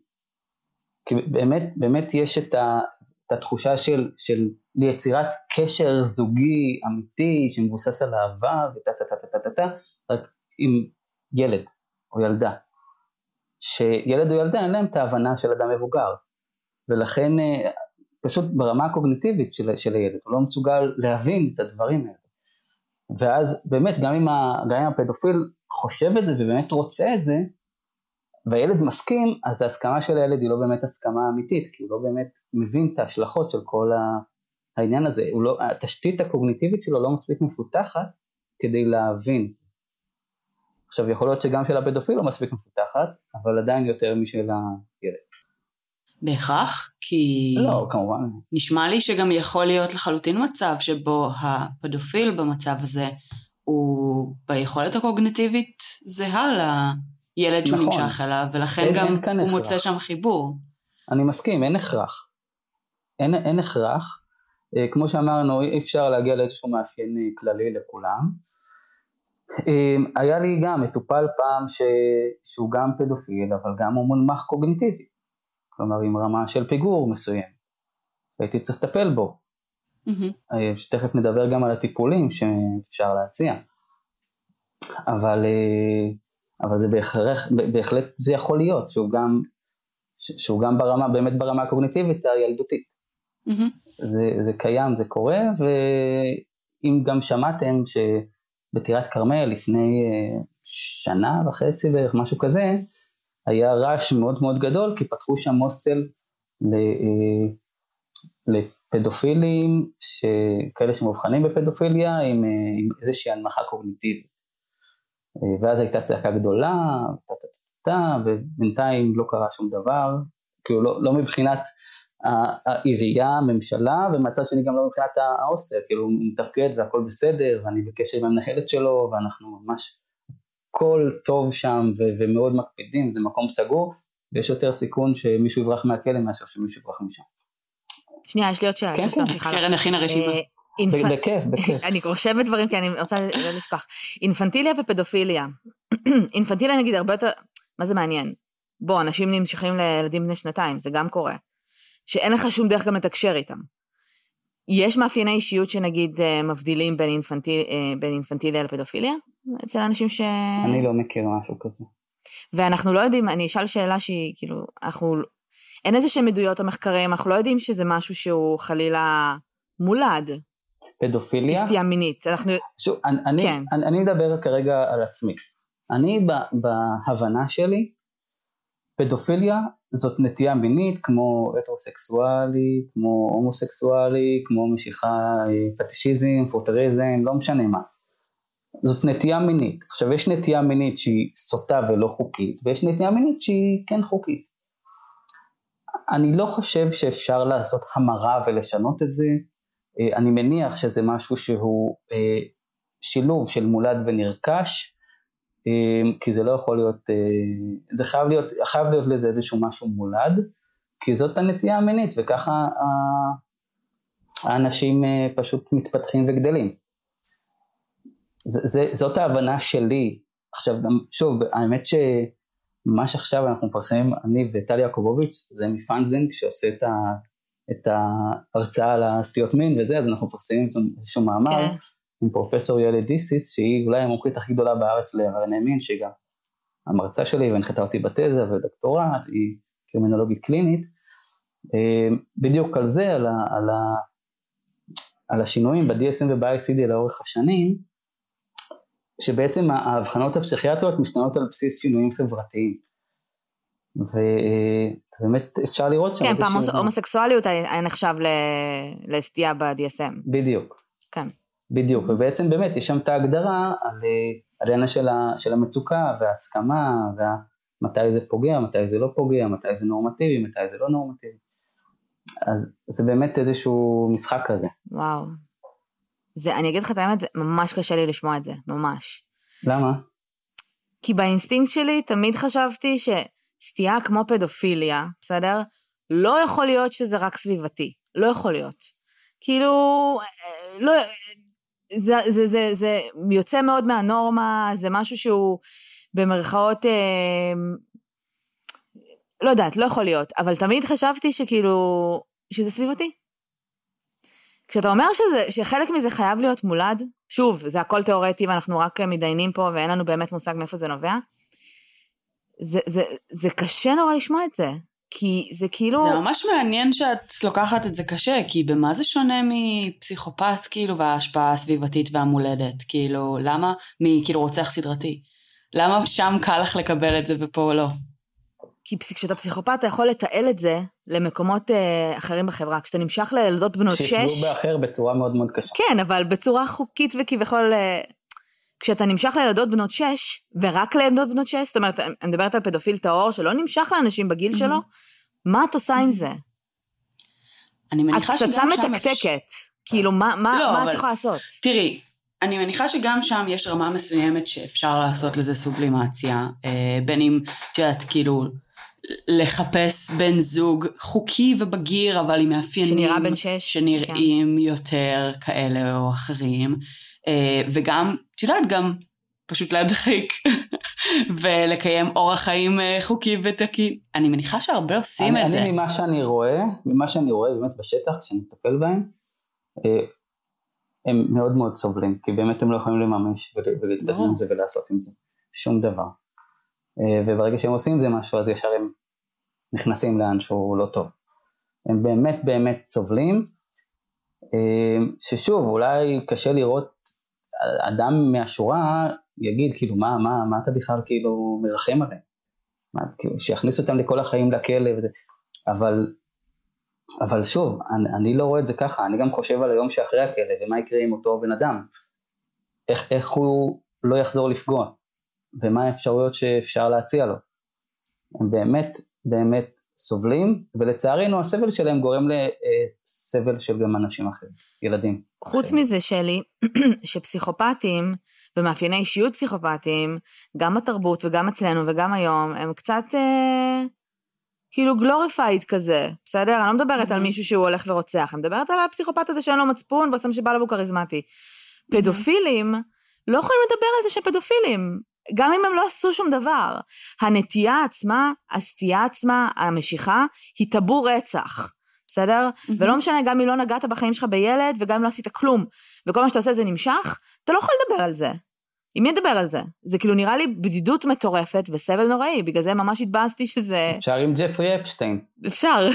כי באמת, באמת יש את, ה, את התחושה של, של יצירת קשר זוגי אמיתי שמבוסס על אהבה וטה טה טה טה טה טה, רק עם ילד או ילדה. שילד או ילדה אין להם את ההבנה של אדם מבוגר, ולכן אה, פשוט ברמה הקוגניטיבית של, של הילד, הוא לא מסוגל להבין את הדברים האלה. ואז באמת גם אם, ה, גם אם הפדופיל חושב את זה ובאמת רוצה את זה, והילד מסכים, אז ההסכמה של הילד היא לא באמת הסכמה אמיתית, כי הוא לא באמת מבין את ההשלכות של כל העניין הזה, לא, התשתית הקוגניטיבית שלו לא מספיק מפותחת כדי להבין. עכשיו יכול להיות שגם של הפדופיל לא מספיק מפותחת, אבל עדיין יותר משל הילד. בהכרח? כי... לא, כמובן. נשמע לי שגם יכול להיות לחלוטין מצב שבו הפדופיל במצב הזה הוא ביכולת הקוגנטיבית זהה לילד שהוא נכון. נמשך אליו, ולכן אין, גם אין הוא הכרח. מוצא שם חיבור. אני מסכים, אין הכרח. אין, אין הכרח. אה, כמו שאמרנו, אי אפשר להגיע לאיזשהו מאפיין כללי לכולם. אה, היה לי גם מטופל פעם ש... שהוא גם פדופיל, אבל גם הוא מונמך קוגניטיבי. כלומר עם רמה של פיגור מסוים, והייתי צריך לטפל בו. Mm-hmm. שתכף נדבר גם על הטיפולים שאפשר להציע. אבל, אה, אבל זה בהכרח, בהחלט זה יכול להיות, שהוא גם, שהוא גם ברמה, באמת ברמה הקוגניטיבית הילדותית. Mm-hmm. זה, זה קיים, זה קורה, ואם גם שמעתם שבטירת כרמל לפני אה, שנה וחצי בערך, משהו כזה, היה רעש מאוד מאוד גדול, כי פתחו שם הוסטל אה, לפדופילים, כאלה שמאובחנים בפדופיליה עם, אה, עם איזושהי הנמכה קוגניטיבית. אה, ואז הייתה צעקה גדולה, ובינתיים לא קרה שום דבר, כאילו לא, לא מבחינת העירייה, הממשלה, ומצד שני גם לא מבחינת ההוסטל, כאילו הוא מתפקד והכל בסדר, ואני בקשר עם המנהלת שלו, ואנחנו ממש הכל טוב שם ו- ומאוד מקפידים, זה מקום סגור, ויש יותר סיכון שמישהו יברח מהכלא מאשר שמישהו יברח משם. שנייה, יש לי עוד שאלה. כן, כן, קרן הכינה רשימה. אה, בכיף, בכיף. אני רושמת דברים כי אני רוצה לא לשכוח. אינפנטיליה ופדופיליה. אינפנטיליה נגיד הרבה יותר, מה זה מעניין? בוא, אנשים נמשכים לילדים בני שנתיים, זה גם קורה. שאין לך שום דרך גם לתקשר איתם. יש מאפייני אישיות שנגיד אה, מבדילים בין, אינפנטיל, אה, בין אינפנטיליה לפדופיליה? אצל אנשים ש... אני לא מכיר משהו כזה. ואנחנו לא יודעים, אני אשאל שאלה שהיא, כאילו, אנחנו... אין איזה שהם עדויות או מחקרים, אנחנו לא יודעים שזה משהו שהוא חלילה מולד. פדופיליה? סטייה מינית. אנחנו... שוב, אני, כן. אני, אני מדבר כרגע על עצמי. אני בהבנה שלי, פדופיליה זאת נטייה מינית כמו הטרוסקסואלי, כמו הומוסקסואלי, כמו משיכה אה, פטישיזם, פוטריזם, לא משנה מה. זאת נטייה מינית. עכשיו יש נטייה מינית שהיא סוטה ולא חוקית, ויש נטייה מינית שהיא כן חוקית. אני לא חושב שאפשר לעשות המרה ולשנות את זה, אני מניח שזה משהו שהוא אה, שילוב של מולד ונרכש, אה, כי זה לא יכול להיות, זה חייב להיות, חייב להיות לזה איזשהו משהו מולד, כי זאת הנטייה המינית וככה האנשים פשוט מתפתחים וגדלים. זה, זאת ההבנה שלי. עכשיו גם, שוב, האמת שמה שעכשיו אנחנו מפרסמים, אני וטלי יעקובוביץ, זה מפאנזינג שעושה את, ה, את ההרצאה על הסטיות מין וזה, אז אנחנו מפרסמים איזשהו מאמר okay. כן. עם פרופסור יאלי דיסיס, שהיא אולי המומחית הכי גדולה בארץ לעברייני מין, שהיא גם המרצה שלי והנחתה אותי בתזה ודוקטורט, היא קרימינולוגית קלינית, אה, בדיוק על זה, על, ה, על, ה, על השינויים ב-DSM וב-ICD לאורך השנים, שבעצם ההבחנות הפסיכיאטריות משתנות על בסיס שינויים חברתיים. ובאמת אפשר לראות שם... כן, פעם הומוסקסואליות היה נחשב לסטייה ב-DSM. בדיוק. כן. בדיוק, ובעצם באמת יש שם את ההגדרה על העניין של, של המצוקה וההסכמה, ומתי זה פוגע, מתי זה לא פוגע, מתי זה נורמטיבי, מתי זה לא נורמטיבי. אז זה באמת איזשהו משחק כזה. וואו. זה, אני אגיד לך את האמת, זה ממש קשה לי לשמוע את זה, ממש. למה? כי באינסטינקט שלי תמיד חשבתי שסטייה כמו פדופיליה, בסדר? לא יכול להיות שזה רק סביבתי. לא יכול להיות. כאילו, לא, זה, זה, זה, זה יוצא מאוד מהנורמה, זה משהו שהוא במרכאות, אה, לא יודעת, לא יכול להיות, אבל תמיד חשבתי שכאילו, שזה סביבתי. כשאתה אומר שזה, שחלק מזה חייב להיות מולד, שוב, זה הכל תיאורטי ואנחנו רק מתדיינים פה ואין לנו באמת מושג מאיפה זה נובע, זה, זה, זה קשה נורא לשמוע את זה. כי זה כאילו... זה ממש מעניין שאת לוקחת את זה קשה, כי במה זה שונה מפסיכופת, כאילו, וההשפעה הסביבתית והמולדת? כאילו, למה? מכאילו רוצח סדרתי. למה שם קל לך לקבל את זה ופה לא? כי כשאתה פסיכופת אתה יכול לתעל את זה למקומות אה, אחרים בחברה. כשאתה נמשך לילדות בנות שש... שיפגעו באחר בצורה מאוד מאוד קשה. כן, אבל בצורה חוקית וכביכול... אה, כשאתה נמשך לילדות בנות שש, ורק לילדות בנות שש, זאת אומרת, אני מדברת על פדופיל טהור שלא נמשך לאנשים בגיל שלו, מה את עושה עם זה? אני מניחה שגם שם... את פצצה מתקתקת. כאילו, מה, מה, לא, מה אבל- את יכולה לעשות? תראי, אני מניחה שגם שם יש רמה מסוימת שאפשר לעשות לזה סובלימציה, אה, בין אם, את יודעת, כאילו, לחפש בן זוג חוקי ובגיר, אבל עם מאפיינים... שנראה בן שש, שנראים כן. יותר כאלה או אחרים, אה, וגם, את יודעת, גם פשוט להדחיק ולקיים אורח חיים אה, חוקי ותקין. אני מניחה שהרבה עושים אני, את זה. אני ממה שאני רואה, ממה שאני רואה באמת בשטח, כשאני מטפל בהם, אה, הם מאוד מאוד סובלים, כי באמת הם לא יכולים לממש ול- ולהתקדם. עם זה ולעשות עם זה שום דבר. אה, וברגע שהם עושים עם זה משהו, אז ישר הם נכנסים לאן שהוא לא טוב. הם באמת באמת סובלים, ששוב, אולי קשה לראות אדם מהשורה יגיד כאילו מה, מה, מה אתה בכלל כאילו מרחם עליהם, מה, כאילו, שיכניס אותם לכל החיים לכלא וזה, אבל, אבל שוב, אני, אני לא רואה את זה ככה, אני גם חושב על היום שאחרי הכלא ומה יקרה עם אותו בן אדם, איך, איך הוא לא יחזור לפגוע, ומה האפשרויות שאפשר להציע לו. הם באמת באמת סובלים, ולצערנו הסבל שלהם גורם לסבל של גם אנשים אחרים, ילדים. חוץ אחרים. מזה, שלי, שפסיכופטים ומאפייני אישיות פסיכופטיים, גם בתרבות וגם אצלנו וגם היום, הם קצת אה, כאילו glorified כזה, בסדר? אני לא מדברת על Mhm. מישהו שהוא הולך ורוצח, אני מדברת על הפסיכופט הזה שאין לו מצפון ועושה מה שבא לו והוא כריזמטי. פדופילים לא יכולים לדבר על זה שהם פדופילים, גם אם הם לא עשו שום דבר. הנטייה עצמה, הסטייה עצמה, המשיכה, היא טאבו רצח. בסדר? מהמם. ולא משנה גם אם לא נגעת בחיים שלך בילד וגם אם לא עשית כלום, וכל מה שאתה עושה זה נמשך, אתה לא יכול לדבר על זה. עם מי ידבר על זה? זה כאילו נראה לי בדידות מטורפת וסבל נוראי, בגלל זה ממש התבאסתי שזה... אפשר עם ג'פרי אפשטיין. אפשר.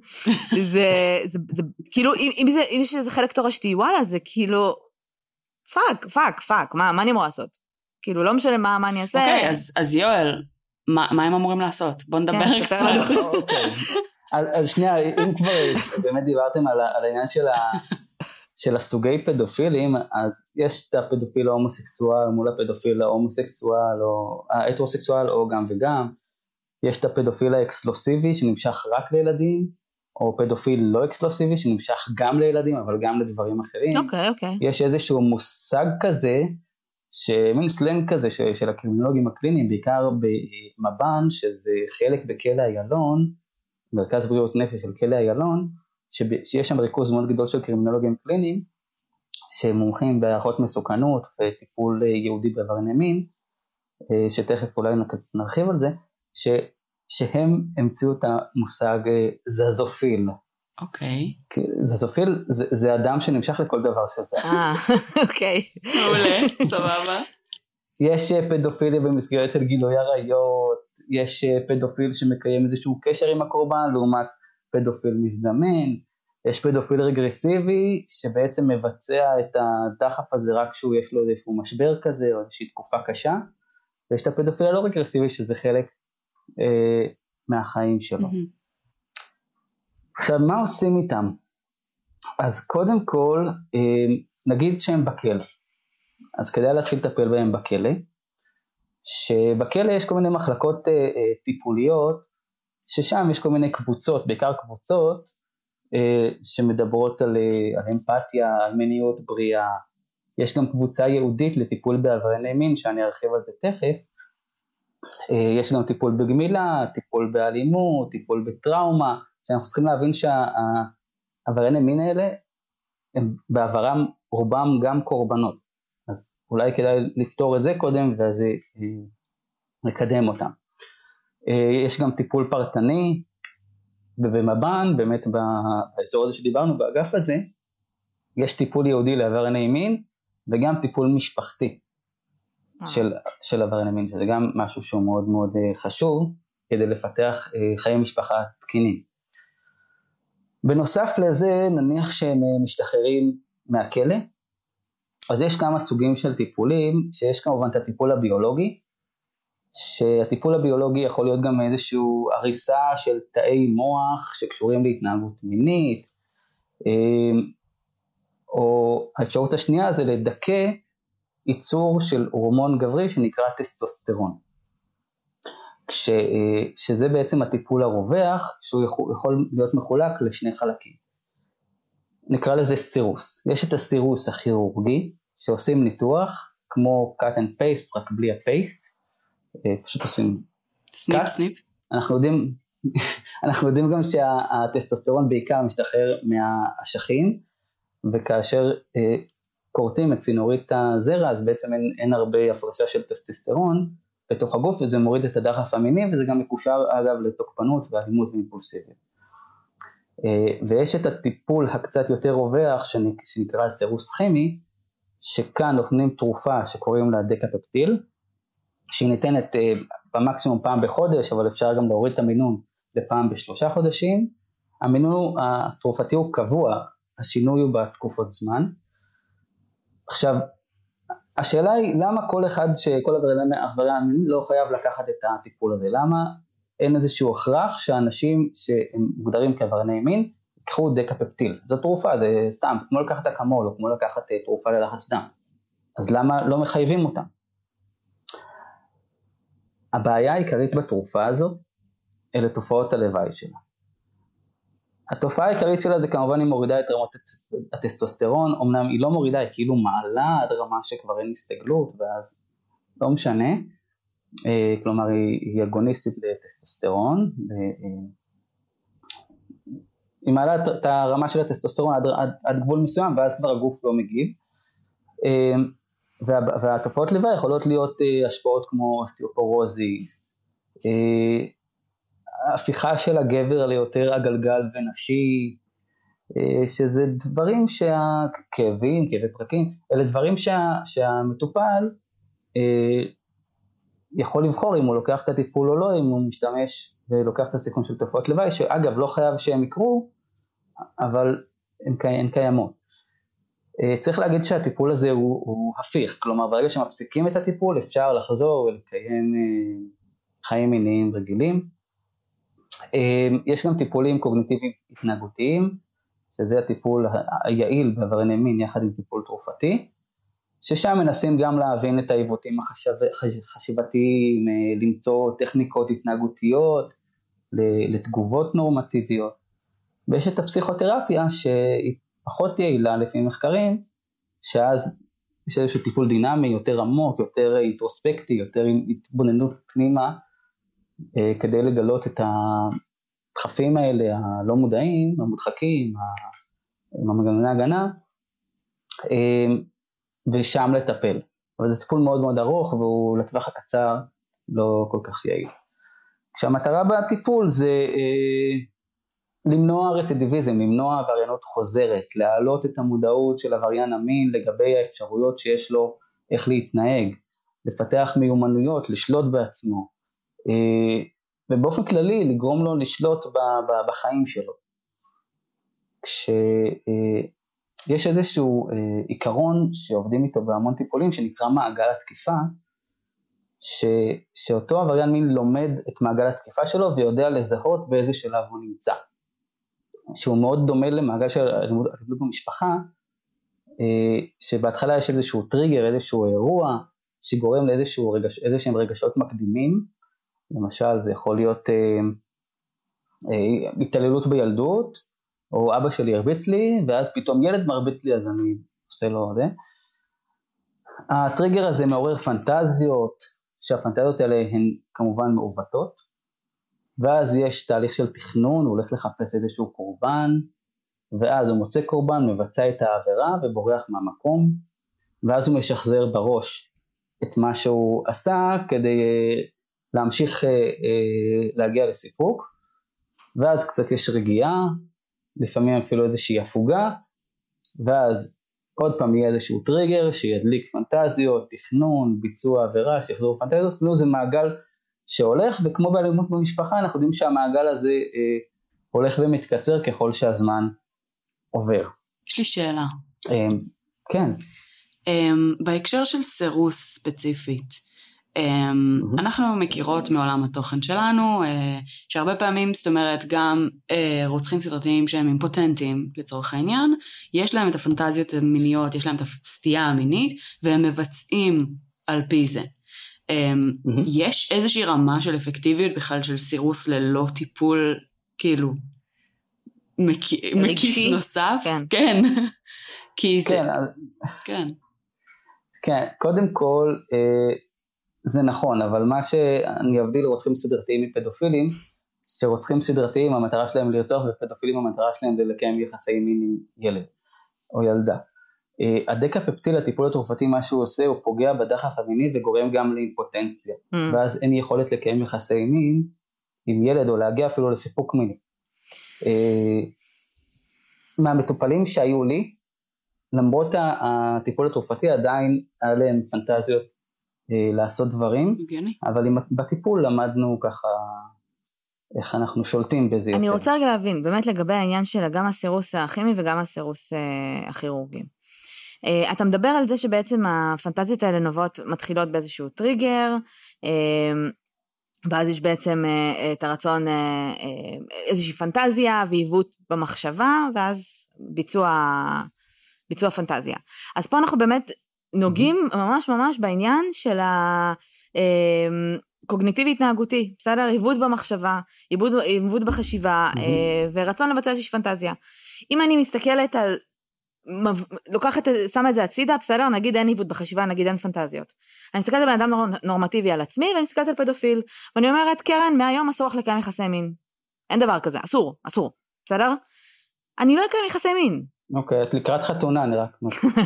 זה, זה, זה, כאילו, אם, אם, זה, אם יש איזה חלק תורשתי, וואלה, זה כאילו, fuck, fuck, fuck, מה, מה אני אמורה לעשות? כאילו, לא משנה מה, מה אני אעשה. אוקיי, אז, אז יואל, מה, מה הם אמורים לעשות? בוא נדבר כן, קצת. אוקיי. אז, אז שנייה, אם כבר באמת דיברתם על, על העניין של, ה, של הסוגי פדופילים, אז יש את הפדופיל ההומוסקסואל מול הפדופיל ההומוסקסואל או ההטרוסקסואל או גם וגם, יש את הפדופיל האקסקלוסיבי שנמשך רק לילדים, או פדופיל לא אקסקלוסיבי שנמשך גם לילדים אבל גם לדברים אחרים. אוקיי, אוקיי. יש איזשהו מושג כזה, שמין סלנג כזה של, של הקרימינולוגים הקליניים, בעיקר במב"ן, שזה חלק בכלא איילון, מרכז בריאות נפש של כלא איילון, שיש שם ריכוז מאוד גדול של קרימינולוגים קליניים, שמומחים בהערכות מסוכנות וטיפול אה, ייעודי בעברייני מין, אה, שתכף אולי נרחיב על זה, ש, שהם המציאו את המושג אה, זזופיל. אוקיי. כי זזופיל זה, זה אדם שנמשך לכל דבר שזז. אה, אוקיי. מעולה, סבבה. יש אה, פדופילים במסגרת של גילוי עריות, יש אה, פדופיל שמקיים איזשהו קשר עם הקורבן לעומת פדופיל מזדמן, יש פדופיל רגרסיבי שבעצם מבצע את הדחף הזה רק כשהוא יש לו איזשהו משבר כזה או איזושהי תקופה קשה, ויש את הפדופיל הלא רגרסיבי שזה חלק אה, מהחיים שלו. מהמם. עכשיו מה עושים איתם? אז קודם כל אה, נגיד שהם בכלא, אז כדאי להתחיל לטפל בהם בכלא, שבכלא יש כל מיני מחלקות אה, אה, טיפוליות, ששם יש כל מיני קבוצות, בעיקר קבוצות שמדברות על, על אמפתיה, על מיניות בריאה, יש גם קבוצה ייעודית לטיפול בעברייני מין שאני ארחיב על זה תכף, יש גם טיפול בגמילה, טיפול באלימות, טיפול בטראומה, שאנחנו צריכים להבין שהעברייני מין האלה הם בעברם רובם גם קורבנות, אז אולי כדאי לפתור את זה קודם ואז אה, לקדם אותם. אה, יש גם טיפול פרטני, ובמב"ן, באמת באזור הזה שדיברנו, באגף הזה, יש טיפול ייעודי לעברייני מין וגם טיפול משפחתי אה. של, של עברייני מין, שזה גם משהו שהוא מאוד מאוד חשוב כדי לפתח חיי משפחה תקינים. בנוסף לזה, נניח שהם משתחררים מהכלא, אז יש כמה סוגים של טיפולים, שיש כמובן את הטיפול הביולוגי, שהטיפול הביולוגי יכול להיות גם איזושהי הריסה של תאי מוח שקשורים להתנהגות מינית, או האפשרות השנייה זה לדכא ייצור של הורמון גברי שנקרא טסטוסטרון. כש, שזה בעצם הטיפול הרווח, שהוא יכול, יכול להיות מחולק לשני חלקים. נקרא לזה סירוס. יש את הסירוס הכירורגי, שעושים ניתוח, כמו cut and paste, רק בלי ה paste, אה, פשוט עושים snip cut. snip. אנחנו יודעים, אנחנו יודעים גם שהטסטוסטרון בעיקר משתחרר מהאשכים, וכאשר אה, כורתים את צינורית הזרע אז בעצם אין, אין הרבה הפרשה של טסטסטרון בתוך הגוף וזה מוריד את הדחף המיני וזה גם מקושר אגב לתוקפנות ואלימות ואימפולסיביות. אה, ויש את הטיפול הקצת יותר רווח שנקרא סירוס כימי שכאן נותנים תרופה שקוראים לה דקפפטיל שהיא ניתנת אה, במקסימום פעם בחודש אבל אפשר גם להוריד את המינון לפעם בשלושה חודשים. המינון התרופתי הוא קבוע השינוי הוא בתקופות זמן. עכשיו, השאלה היא למה כל אחד שכל עברייני המין לא חייב לקחת את הטיפול הזה, למה אין איזשהו הכרח שאנשים שהם מוגדרים כעברייני מין ייקחו דקפפטיל, זו תרופה, זה סתם, כמו לקחת אקמול או כמו לקחת אה, תרופה ללחץ דם, אז למה לא מחייבים אותם? הבעיה העיקרית בתרופה הזו אלה תופעות הלוואי שלה. התופעה העיקרית שלה זה כמובן היא מורידה את רמות הטסטוסטרון, אמנם היא לא מורידה, היא כאילו מעלה עד רמה שכבר אין הסתגלות ואז לא משנה, אה, כלומר היא, אגוניסטית לטסטוסטרון, אה, היא מעלה את הרמה של הטסטוסטרון עד, עד, עד גבול מסוים ואז כבר הגוף לא מגיב. אה, וה, והתופעות לוואי יכולות להיות השפעות כמו אסטיופורוזיס, ההפיכה של הגבר ליותר הגלגל ונשי, אה, שזה דברים שהכאבים, כאבי פרקים, אלה דברים שה, שהמטופל אה, יכול לבחור אם הוא לוקח את הטיפול או לא, אם הוא משתמש ולוקח את הסיכון של תופעות לוואי, שאגב לא חייב שהם יקרו, אבל הן, הן קיימות. אה, צריך להגיד שהטיפול הזה הוא, הוא הפיך, כלומר ברגע שמפסיקים את הטיפול אפשר לחזור ולקיים חיים מיניים רגילים. אמ, יש גם טיפולים קוגניטיביים התנהגותיים, שזה הטיפול היעיל בעברייני מין יחד עם טיפול תרופתי, ששם מנסים גם להבין את העיוותים החשיבתיים, אה, למצוא טכניקות התנהגותיות לתגובות נורמטיביות. ויש את הפסיכותרפיה שהיא פחות יעילה לפי מחקרים, שאז יש איזשהו טיפול דינמי יותר עמוק, יותר אינטרוספקטי, יותר התבוננות פנימה, אה, כדי לגלות את הדחפים האלה הלא מודעים, המודחקים, עם המנגנוני הגנה, אה, ושם לטפל. אבל זה טיפול מאוד מאוד ארוך והוא לטווח הקצר לא כל כך יעיל. כשהמטרה בטיפול זה אה, למנוע רצידיביזם, למנוע עבריינות חוזרת, להעלות את המודעות של עבריין המין לגבי האפשרויות שיש לו איך להתנהג, לפתח מיומנויות, לשלוט בעצמו, אה, ובאופן כללי לגרום לו לשלוט בחיים שלו. כשיש אה, איזשהו אה, עיקרון שעובדים איתו בהמון טיפולים שנקרא מעגל התקיפה, ש, שאותו עבריין מין לומד את מעגל התקיפה שלו ויודע לזהות באיזה שלב הוא נמצא. שהוא מאוד דומה למעגל של אלימות במשפחה, שבהתחלה יש איזשהו טריגר, איזשהו אירוע, שגורם לאיזשהם רגש, רגשות מקדימים, למשל זה יכול להיות אה, אה, התעללות בילדות, או אבא שלי הרביץ לי, ואז פתאום ילד מרביץ לי אז אני עושה לו זה. הטריגר הזה מעורר פנטזיות, שהפנטזיות האלה הן כמובן מעוותות, ואז יש תהליך של תכנון, הוא הולך לחפש איזשהו קורבן, ואז הוא מוצא קורבן, מבצע את העבירה ובורח מהמקום, ואז הוא משחזר בראש את מה שהוא עשה כדי אה, להמשיך אה, אה, להגיע לסיפוק, ואז קצת יש רגיעה, לפעמים אפילו איזושהי הפוגה, ואז עוד פעם יהיה איזשהו טריגר שידליק פנטזיות, תכנון, ביצוע עבירה, שיחזור פנטזיות, כאילו זה מעגל שהולך, וכמו באלימות במשפחה אנחנו יודעים שהמעגל הזה אה, הולך ומתקצר ככל שהזמן עובר. יש לי שאלה. אה, כן. אה, בהקשר של סירוס ספציפית, Mm-hmm. אנחנו מכירות מעולם התוכן שלנו, אה, שהרבה פעמים, זאת אומרת, גם אה, רוצחים סדרתיים שהם אימפוטנטים לצורך העניין, יש להם את הפנטזיות המיניות, יש להם את הסטייה המינית, והם מבצעים על פי זה. Mm-hmm. יש איזושהי רמה של אפקטיביות בכלל של סירוס ללא טיפול, כאילו, מקיף נוסף? כן. כן. כי זה... כן, כן. כן, קודם כל, זה נכון, אבל מה שאני אבדיל רוצחים סדרתיים מפדופילים, שרוצחים סדרתיים המטרה שלהם לרצוח ופדופילים המטרה שלהם זה לקיים יחסי מין עם ילד או ילדה. אה, הדקפפטיל הטיפול התרופתי מה שהוא עושה הוא פוגע בדחף המיני וגורם גם לאימפוטנציה mm. ואז אין יכולת לקיים יחסי מין עם ילד או להגיע אפילו לסיפוק מיני. אה, מהמטופלים שהיו לי למרות הטיפול התרופתי עדיין היה להם פנטזיות לעשות דברים, הגיוני. אבל עם, בטיפול למדנו ככה איך אנחנו שולטים בזה אני יותר. רוצה רגע להבין, באמת לגבי העניין של גם הסירוס הכימי וגם הסירוס אה, הכירורגי. אה, אתה מדבר על זה שבעצם הפנטזיות האלה נובעות, מתחילות באיזשהו טריגר, ואז יש בעצם את הרצון, איזושהי פנטזיה ועיוות במחשבה, ואז ביצוע, ביצוע פנטזיה. אז פה אנחנו באמת נוגעים ממש ממש בעניין של הקוגניטיבי אמ, התנהגותי, בסדר? עיוות במחשבה, עיוות, עיוות בחשיבה mm-hmm. ורצון לבצע איזושהי פנטזיה. אם אני מסתכלת על, לוקחת, שמה את זה הצידה, בסדר? נגיד אין עיוות בחשיבה, נגיד אין פנטזיות. אני מסתכלת על בן אדם נור, נורמטיבי על עצמי ואני מסתכלת על פדופיל, ואני אומרת, קרן, מהיום אסור לך לקיים יחסי מין. אין דבר כזה, אסור, אסור, בסדר? אני לא אקיים יחסי מין, אוקיי, את לקראת חתונה אני רק...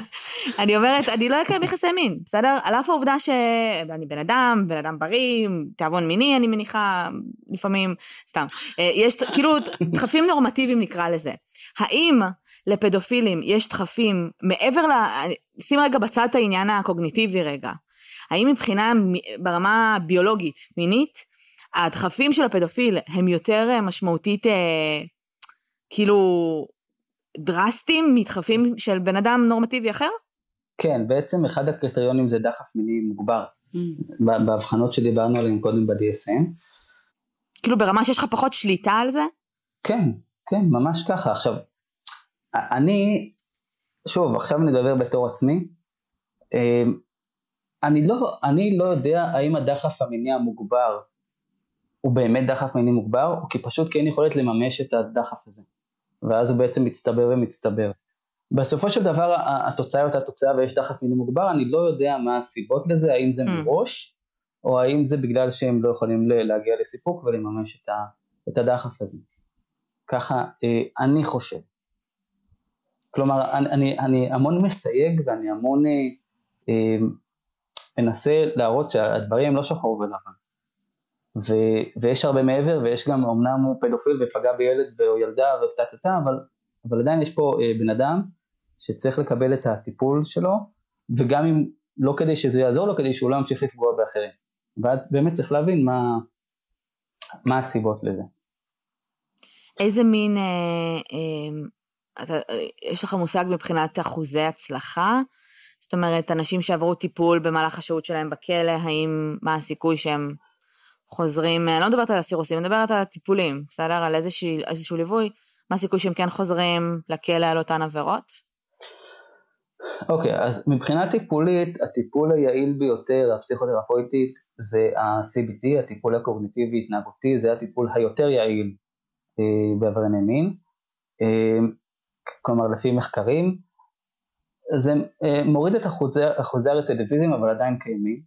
אני אומרת, אני לא אקיים יחסי מין, בסדר? על אף העובדה שאני בן אדם, בן אדם בריא, תיאבון מיני אני מניחה, לפעמים, סתם. אה, יש כאילו דחפים נורמטיביים נקרא לזה. האם לפדופילים יש דחפים מעבר ל... שים רגע בצד את העניין הקוגניטיבי רגע. האם מבחינה ברמה ביולוגית, מינית, הדחפים של הפדופיל הם יותר אה, משמעותית, אה, כאילו, דרסטיים, מתחפים של בן אדם נורמטיבי אחר? כן, בעצם אחד הקריטריונים זה דחף מיני מוגבר, mm. בהבחנות שדיברנו עליהן קודם ב-DSM. כאילו ברמה שיש לך פחות שליטה על זה? כן, כן, ממש ככה. עכשיו, אני, שוב, עכשיו נדבר בתור עצמי, אמ, אני לא, אני לא יודע האם הדחף המיני המוגבר הוא באמת דחף מיני מוגבר, או כי פשוט כן יכולת לממש את הדחף הזה. ואז הוא בעצם מצטבר ומצטבר. בסופו של דבר התוצאה היא אותה תוצאה ויש דחף מיני מוגבר, אני לא יודע מה הסיבות לזה, האם זה mm. מראש, או האם זה בגלל שהם לא יכולים להגיע לסיפוק ולממש את הדחף הזה. ככה אה, אני חושב. כלומר, אני, אני, אני המון מסייג ואני המון אה, אה, מנסה להראות שהדברים הם לא שחור ולבן. ו, ויש הרבה מעבר ויש גם אמנם הוא פדופיל ופגע בילד או ילדה טה אבל, אבל עדיין יש פה אה, בן אדם שצריך לקבל את הטיפול שלו וגם אם לא כדי שזה יעזור לו כדי שהוא לא ימשיך לפגוע באחרים ואת באמת צריך להבין מה, מה הסיבות לזה. איזה מין, אה, אה, אתה, אה, יש לך מושג מבחינת אחוזי הצלחה? זאת אומרת, אנשים שעברו טיפול במהלך השהות שלהם בכלא, האם, מה הסיכוי שהם חוזרים, אני לא מדברת על הסירוסים, אני מדברת על הטיפולים, בסדר? על איזשהו, איזשהו ליווי, מה הסיכוי שהם כן חוזרים לכלא על אותן עבירות? אוקיי, okay, אז מבחינה טיפולית, הטיפול היעיל ביותר, הפסיכותרפויטית, זה ה-CBT, הטיפול הקוגניטיבי התנהגותי, זה הטיפול היותר יעיל אה, בעברייני מין. אה, כלומר, לפי מחקרים, זה אה, מוריד את אחוזי הרצידיביזם, אבל עדיין קיימים.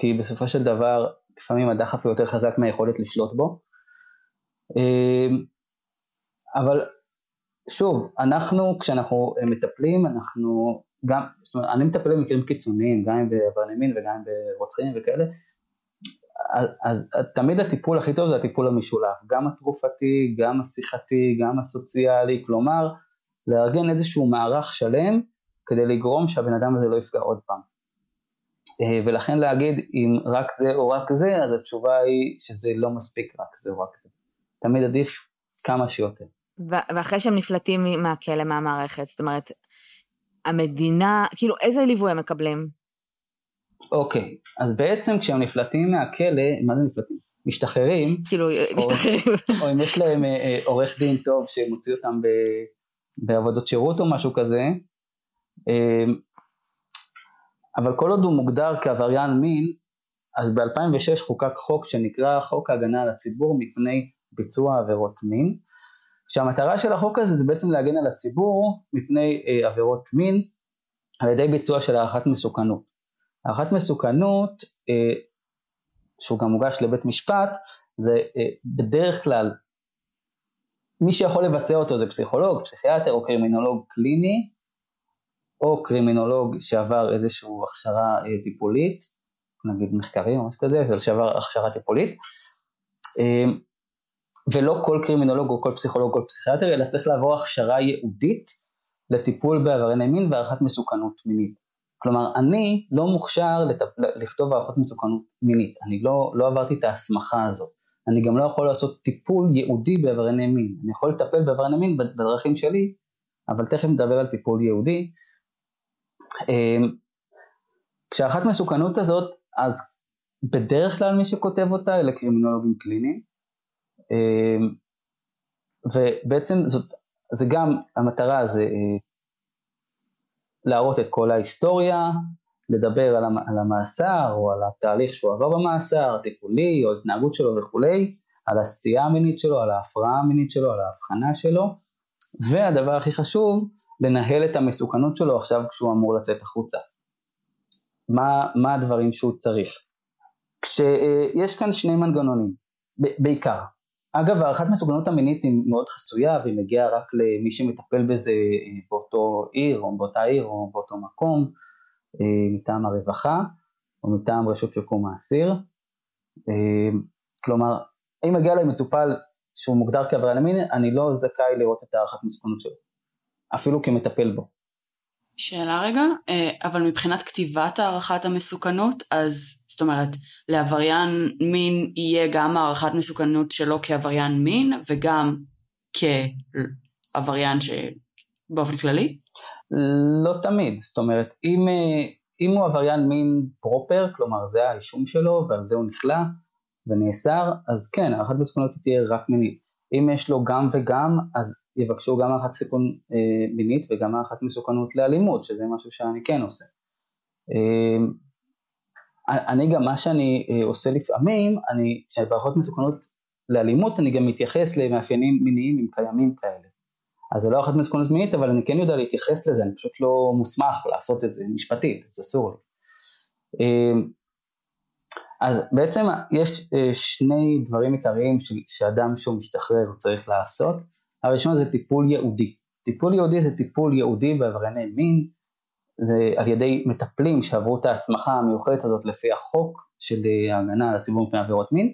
כי בסופו של דבר, לפעמים הדחף הוא יותר חזק מהיכולת לשלוט בו. אמ, אבל שוב, אנחנו כשאנחנו מטפלים, אנחנו גם, זאת אומרת, אני מטפל במקרים קיצוניים, גם אם בעברייני מין וגם ברוצחים וכאלה, אז, אז תמיד הטיפול הכי טוב זה הטיפול המשולב, גם התרופתי, גם השיחתי, גם הסוציאלי, כלומר לארגן איזשהו מערך שלם כדי לגרום שהבן אדם הזה לא יפגע עוד פעם. אה, ולכן להגיד אם רק זה או רק זה, אז התשובה היא שזה לא מספיק רק זה או רק זה. תמיד עדיף כמה שיותר. ואחרי שהם נפלטים מהכלא, מהמערכת, זאת אומרת, המדינה, כאילו איזה ליווי הם מקבלים? אוקיי, אז בעצם כשהם נפלטים מהכלא, מה זה נפלטים? משתחררים. כאילו, או, משתחררים. או אם יש להם אה, אה, עורך דין טוב שמוציא אותם ב, בעבודות שירות או משהו כזה, אבל כל עוד הוא מוגדר כעבריין מין, אז ב-2006 חוקק חוק שנקרא חוק ההגנה על הציבור מפני ביצוע עבירות מין, שהמטרה של החוק הזה זה בעצם להגן על הציבור מפני אה, עבירות מין על ידי ביצוע של הערכת מסוכנות. הערכת מסוכנות, אה, שהוא גם מוגש לבית משפט, זה אה, בדרך כלל מי שיכול לבצע אותו זה פסיכולוג, פסיכיאטר או קרימינולוג קליני, או קרימינולוג שעבר איזושהי הכשרה אה, טיפולית, נגיד מחקרים או משהו כזה, שעבר הכשרה טיפולית. אה, ולא כל קרימינולוג או כל פסיכולוג או פסיכיאטר, אלא צריך לעבור הכשרה ייעודית לטיפול בעברייני מין והערכת מסוכנות מינית. כלומר, אני לא מוכשר לת... לכתוב הערכות מסוכנות מינית, אני לא, לא עברתי את ההסמכה הזאת. אני גם לא יכול לעשות טיפול ייעודי בעברייני מין. אני יכול לטפל בעברייני מין בדרכים שלי, אבל תכף נדבר על טיפול ייעודי. אמ, כשהערכת מסוכנות הזאת, אז בדרך כלל מי שכותב אותה אלה קרימינולוגים קליניים, אמ, ובעצם זאת, זה גם, המטרה זה אה, להראות את כל ההיסטוריה, לדבר על, על המאסר או על התהליך שהוא עבר במאסר, טיפולי או התנהגות שלו וכולי, על הסטייה המינית שלו, על ההפרעה המינית שלו, על ההבחנה שלו, והדבר הכי חשוב, לנהל את המסוכנות שלו עכשיו כשהוא אמור לצאת החוצה. מה, מה הדברים שהוא צריך? כשיש כאן שני מנגנונים, בעיקר. אגב, הערכת מסוכנות המינית היא מאוד חסויה והיא מגיעה רק למי שמטפל בזה אה, באותו עיר או באותה עיר או באותו מקום, אה, מטעם הרווחה או מטעם רשות שיקום האסיר. אה, כלומר, אם מגיע להם מטופל שהוא מוגדר כעבריין המין, אני לא זכאי לראות את הערכת מסוכנות שלו, אפילו כמטפל בו. שאלה רגע, אה, אבל מבחינת כתיבת הערכת המסוכנות, אז זאת אומרת, לעבריין מין יהיה גם הערכת מסוכנות שלו כעבריין מין וגם כעבריין שבאופן כללי? לא תמיד, זאת אומרת, אם, אה, אם הוא עבריין מין פרופר, כלומר זה האישום שלו ועל זה הוא נכלא ונאסר, אז כן, הערכת מסוכנות תהיה רק מינית. אם יש לו גם וגם, אז יבקשו גם הערכת סיכון אה, מינית וגם הערכת מסוכנות לאלימות, שזה משהו שאני כן עושה. אה, אני גם, מה שאני אה, עושה לפעמים, אני, כשבהערכות מסוכנות לאלימות, אני גם מתייחס למאפיינים מיניים אם קיימים כאלה. אז זה לא הערכת מסוכנות מינית, אבל אני כן יודע להתייחס לזה, אני פשוט לא מוסמך לעשות את זה משפטית, זה אסור לי. אז בעצם יש אה, שני דברים עיקריים שאדם שהוא משתחרר הוא צריך לעשות. הראשון זה טיפול ייעודי. טיפול ייעודי זה טיפול ייעודי בעברייני מין, זה על ידי מטפלים שעברו את ההסמכה המיוחדת הזאת לפי החוק של אה, ההגנה על הציבור מפני עבירות מין,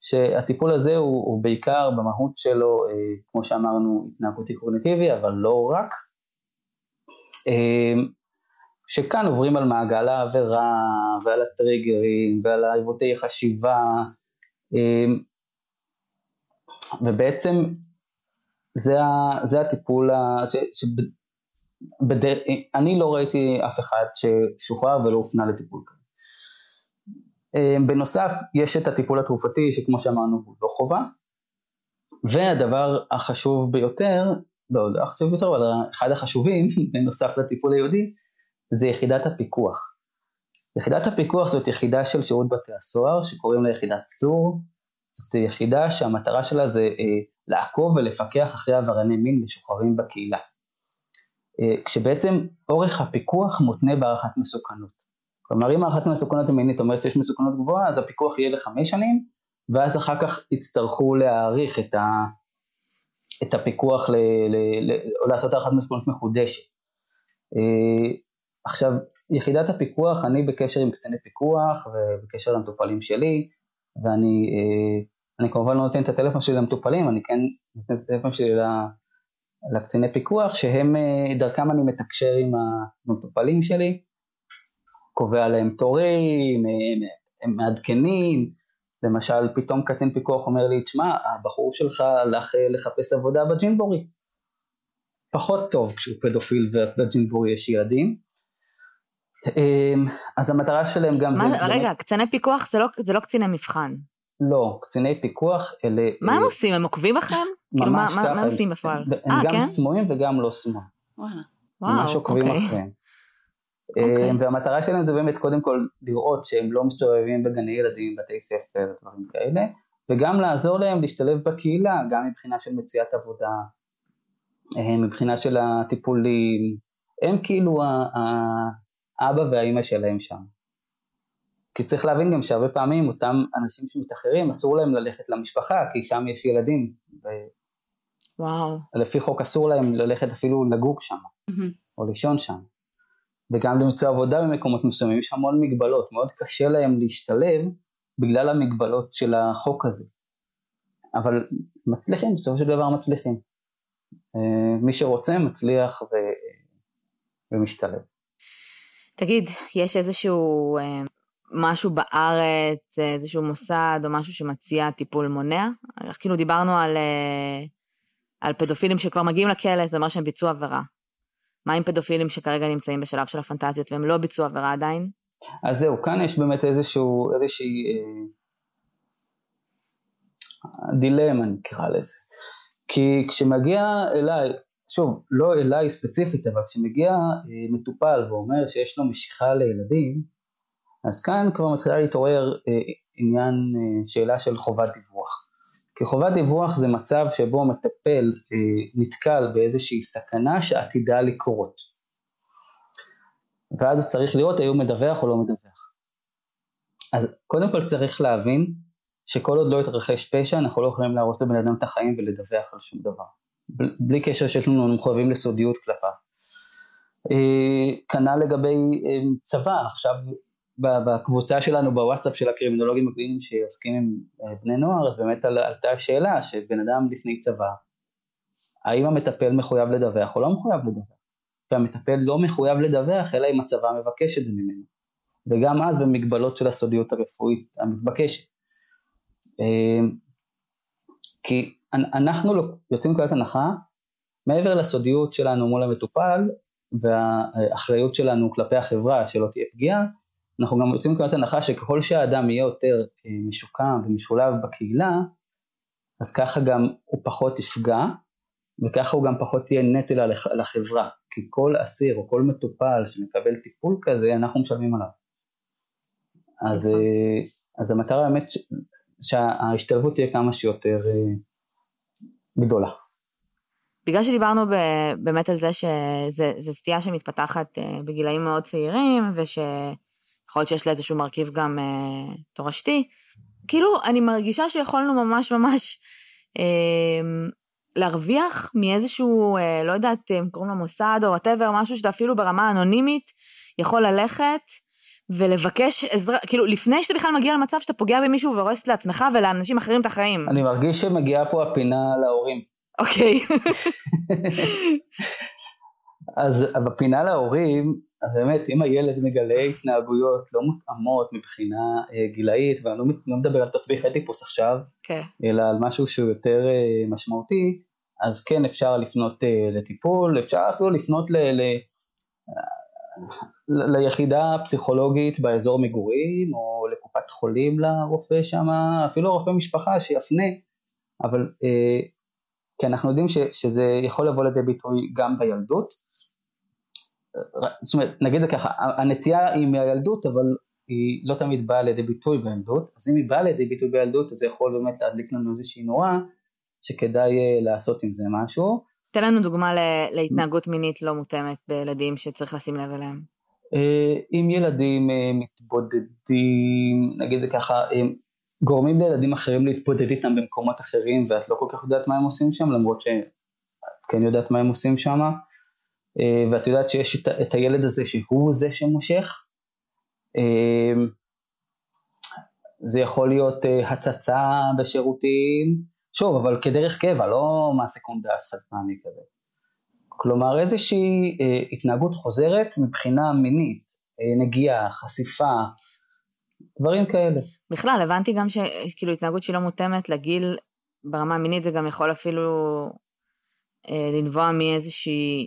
שהטיפול הזה הוא, הוא בעיקר במהות שלו, אה, כמו שאמרנו, התנהגותי קוגניטיבי, אבל לא רק. שכאן עוברים על מעגל העבירה ועל הטריגרים ועל עיוותי חשיבה ובעצם זה, זה הטיפול, ש, שבדר, אני לא ראיתי אף אחד ששוחרר ולא הופנה לטיפול כזה. בנוסף יש את הטיפול התרופתי שכמו שאמרנו הוא לא חובה והדבר החשוב ביותר, לא, לא החשוב ביותר אבל אחד החשובים בנוסף לטיפול היהודי זה יחידת הפיקוח. יחידת הפיקוח זאת יחידה של שירות בתי הסוהר שקוראים לה יחידת צור, זאת יחידה שהמטרה שלה זה אה, לעקוב ולפקח אחרי עברייני מין משוחררים בקהילה. אה, כשבעצם אורך הפיקוח מותנה בהערכת מסוכנות. כלומר אם הערכת מסוכנות המינית אומרת שיש מסוכנות גבוהה אז הפיקוח יהיה לחמש שנים ואז אחר כך יצטרכו להאריך את, ה, את הפיקוח ל, ל, ל, או לעשות הערכת מסוכנות מחודשת. אה, עכשיו, יחידת הפיקוח, אני בקשר עם קציני פיקוח ובקשר למטופלים שלי, ואני אני כמובן לא נותן את הטלפון שלי למטופלים, אני כן נותן את הטלפון שלי לקציני פיקוח, שהם, דרכם אני מתקשר עם המטופלים שלי, קובע להם תורים, הם מעדכנים, למשל פתאום קצין פיקוח אומר לי, תשמע, הבחור שלך הלך לחפש עבודה בג'ינבורי. פחות טוב כשהוא פדופיל ובג'ינבורי יש ילדים. אמ, אז המטרה שלהם גם... מה, זה... רגע, באמת... קציני פיקוח זה לא, זה לא קציני מבחן. לא, קציני פיקוח אלה... מה הם עושים? הם עוקבים אחריהם? כאילו, ממש ככה. מה הם עושים בפועל? הם 아, אה, גם כן? סמויים וגם לא סמויים. וואלה. וואו, ממש עוקבים אוקיי. אחריהם. אוקיי. אמ, והמטרה שלהם זה באמת קודם כל לראות שהם לא מסתובבים בגני ילדים, בתי ספר, דברים כאלה, וגם לעזור להם להשתלב בקהילה, גם מבחינה של מציאת עבודה, אה, מבחינה של הטיפולים, הם כאילו האבא והאימא שלהם שם. כי צריך להבין גם שהרבה פעמים אותם אנשים שמשתחררים אסור להם ללכת למשפחה כי שם יש ילדים. וואו. לפי חוק אסור להם ללכת אפילו לגור שם mm-hmm. או לישון שם. וגם למצוא עבודה במקומות מסוימים יש המון מגבלות, מאוד קשה להם להשתלב בגלל המגבלות של החוק הזה. אבל מצליחים, בסופו של דבר מצליחים. אה, מי שרוצה מצליח ו... ומשתלב. תגיד, יש איזשהו אה, משהו בארץ, איזשהו מוסד או משהו שמציע טיפול מונע? כאילו דיברנו על, אה, על פדופילים שכבר מגיעים לכלא, זה אומר שהם ביצעו עבירה. מה עם פדופילים שכרגע נמצאים בשלב של הפנטזיות והם לא ביצעו עבירה עדיין? אז זהו, כאן יש באמת איזשהו, איזושהי אה, דילמה נקרא לזה. כי כשמגיע אליי, שוב, לא אליי ספציפית, אבל כשמגיע אה, מטופל ואומר שיש לו משיכה לילדים, אז כאן כבר מתחילה להתעורר אה, עניין, אה, שאלה של חובת דיווח. כי חובת דיווח זה מצב שבו מטפל נתקל באיזושהי סכנה שעתידה לקרות. ואז צריך לראות האם הוא מדווח או לא מדווח. אז קודם כל צריך להבין שכל עוד לא יתרחש פשע אנחנו לא יכולים להרוס לבן אדם את החיים ולדווח על שום דבר. בלי קשר שיש לנו מחויבים לסודיות כלפיו. כנ"ל לגבי צבא, עכשיו בקבוצה שלנו בוואטסאפ של הקרימינולוגים הקליניים שעוסקים עם אה, בני נוער, אז באמת עלתה השאלה שבן אדם לפני צבא, האם המטפל מחויב לדווח או לא מחויב לדווח? והמטפל לא מחויב לדווח אלא אם הצבא מבקש את זה ממנו. וגם אז במגבלות של הסודיות הרפואית המתבקשת. אה, כי אנחנו יוצאים מנקודת הנחה, מעבר לסודיות שלנו מול המטופל והאחריות שלנו כלפי החברה שלא תהיה פגיעה, אנחנו גם יוצאים מנקודת הנחה שככל שהאדם יהיה יותר אה, משוקם ומשולב בקהילה, אז ככה גם הוא פחות יפגע, וככה הוא גם פחות יהיה נטל על החברה, כי כל אסיר או כל מטופל שמקבל טיפול כזה, אנחנו משלמים עליו. אז, נכון. אה, אז המטרה באמת שההשתלבות תהיה כמה שיותר אה, גדולה. בגלל שדיברנו באמת על זה שזו סטייה שמתפתחת בגילאים מאוד צעירים, וש... יכול להיות שיש לה איזשהו מרכיב גם אה, תורשתי. כאילו, אני מרגישה שיכולנו ממש ממש אה, להרוויח מאיזשהו, אה, לא יודעת אם קוראים לו מוסד או whatever, משהו שאתה אפילו ברמה אנונימית יכול ללכת ולבקש עזרה, כאילו, לפני שאתה בכלל מגיע למצב שאתה פוגע במישהו והורס לעצמך ולאנשים אחרים את החיים. אני מרגיש שמגיעה פה הפינה להורים. אוקיי. אז בפינה להורים, אז באמת אם הילד מגלה התנהגויות לא מותאמות מבחינה אה, גילאית, ואני לא, לא מדבר על תסביכי אדיפוס עכשיו, okay. כן. אלא על משהו שהוא יותר אה, משמעותי, אז כן אפשר לפנות אה, לטיפול, אפשר אפילו לפנות ל, ל, ליחידה הפסיכולוגית באזור מגורים, או לקופת חולים לרופא שם, אפילו רופא משפחה שיפנה, אבל אה, כי אנחנו יודעים ש, שזה יכול לבוא לידי ביטוי גם בילדות, זאת אומרת, נגיד זה ככה, הנטייה היא מהילדות, אבל היא לא תמיד באה לידי ביטוי בילדות, אז אם היא באה לידי ביטוי בילדות, אז זה יכול באמת להדליק לנו איזושהי נורה, שכדאי אה, לעשות עם זה משהו. תן לנו דוגמה להתנהגות מינית לא מותאמת בילדים שצריך לשים לב אליהם. אה, אם ילדים אה, מתבודדים, נגיד זה ככה, גורמים לילדים אחרים להתבודד איתם במקומות אחרים, ואת לא כל כך יודעת מה הם עושים שם, למרות שאת כן יודעת מה הם עושים שם. אה, ואת יודעת שיש את, הילד הזה שהוא זה שמושך, אה, זה יכול להיות הצצה בשירותים, שוב, אבל כדרך קבע, לא מעשה קונדס חד פעמי כזה. כלומר איזושהי uh, התנהגות חוזרת מבחינה מינית, uh, נגיעה, חשיפה, דברים כאלה. בכלל, הבנתי גם שכאילו התנהגות שהיא לא מותאמת לגיל ברמה המינית, זה גם יכול אפילו אה, לנבוע מאיזושהי,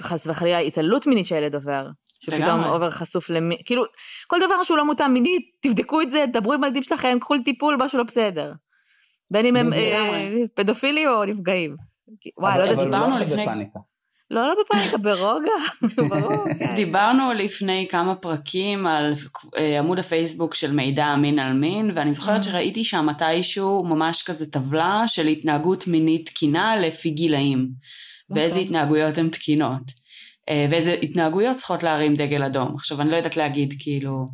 חס וחלילה, התעללות מינית שהילד עובר. שהוא פתאום עובר חשוף למי... כאילו, כל דבר שהוא לא מותאם מינית, תבדקו את זה, דברו עם הילדים שלכם, קחו לטיפול, משהו לא בסדר. בין אם הם אה, פדופילי או נפגעים. וואי, לא יודעת, דיברנו לפני... לא, לא בפאניקה, ברוגע, ברור. דיברנו לפני כמה פרקים על אה, עמוד הפייסבוק של מידע אמין על מין, ואני זוכרת mm. שראיתי שם מתישהו ממש כזה טבלה של התנהגות מינית תקינה לפי גילאים, ואיזה אוקיי. התנהגויות הן תקינות, אה, ואיזה התנהגויות צריכות להרים דגל אדום. עכשיו, אני לא יודעת להגיד, כאילו,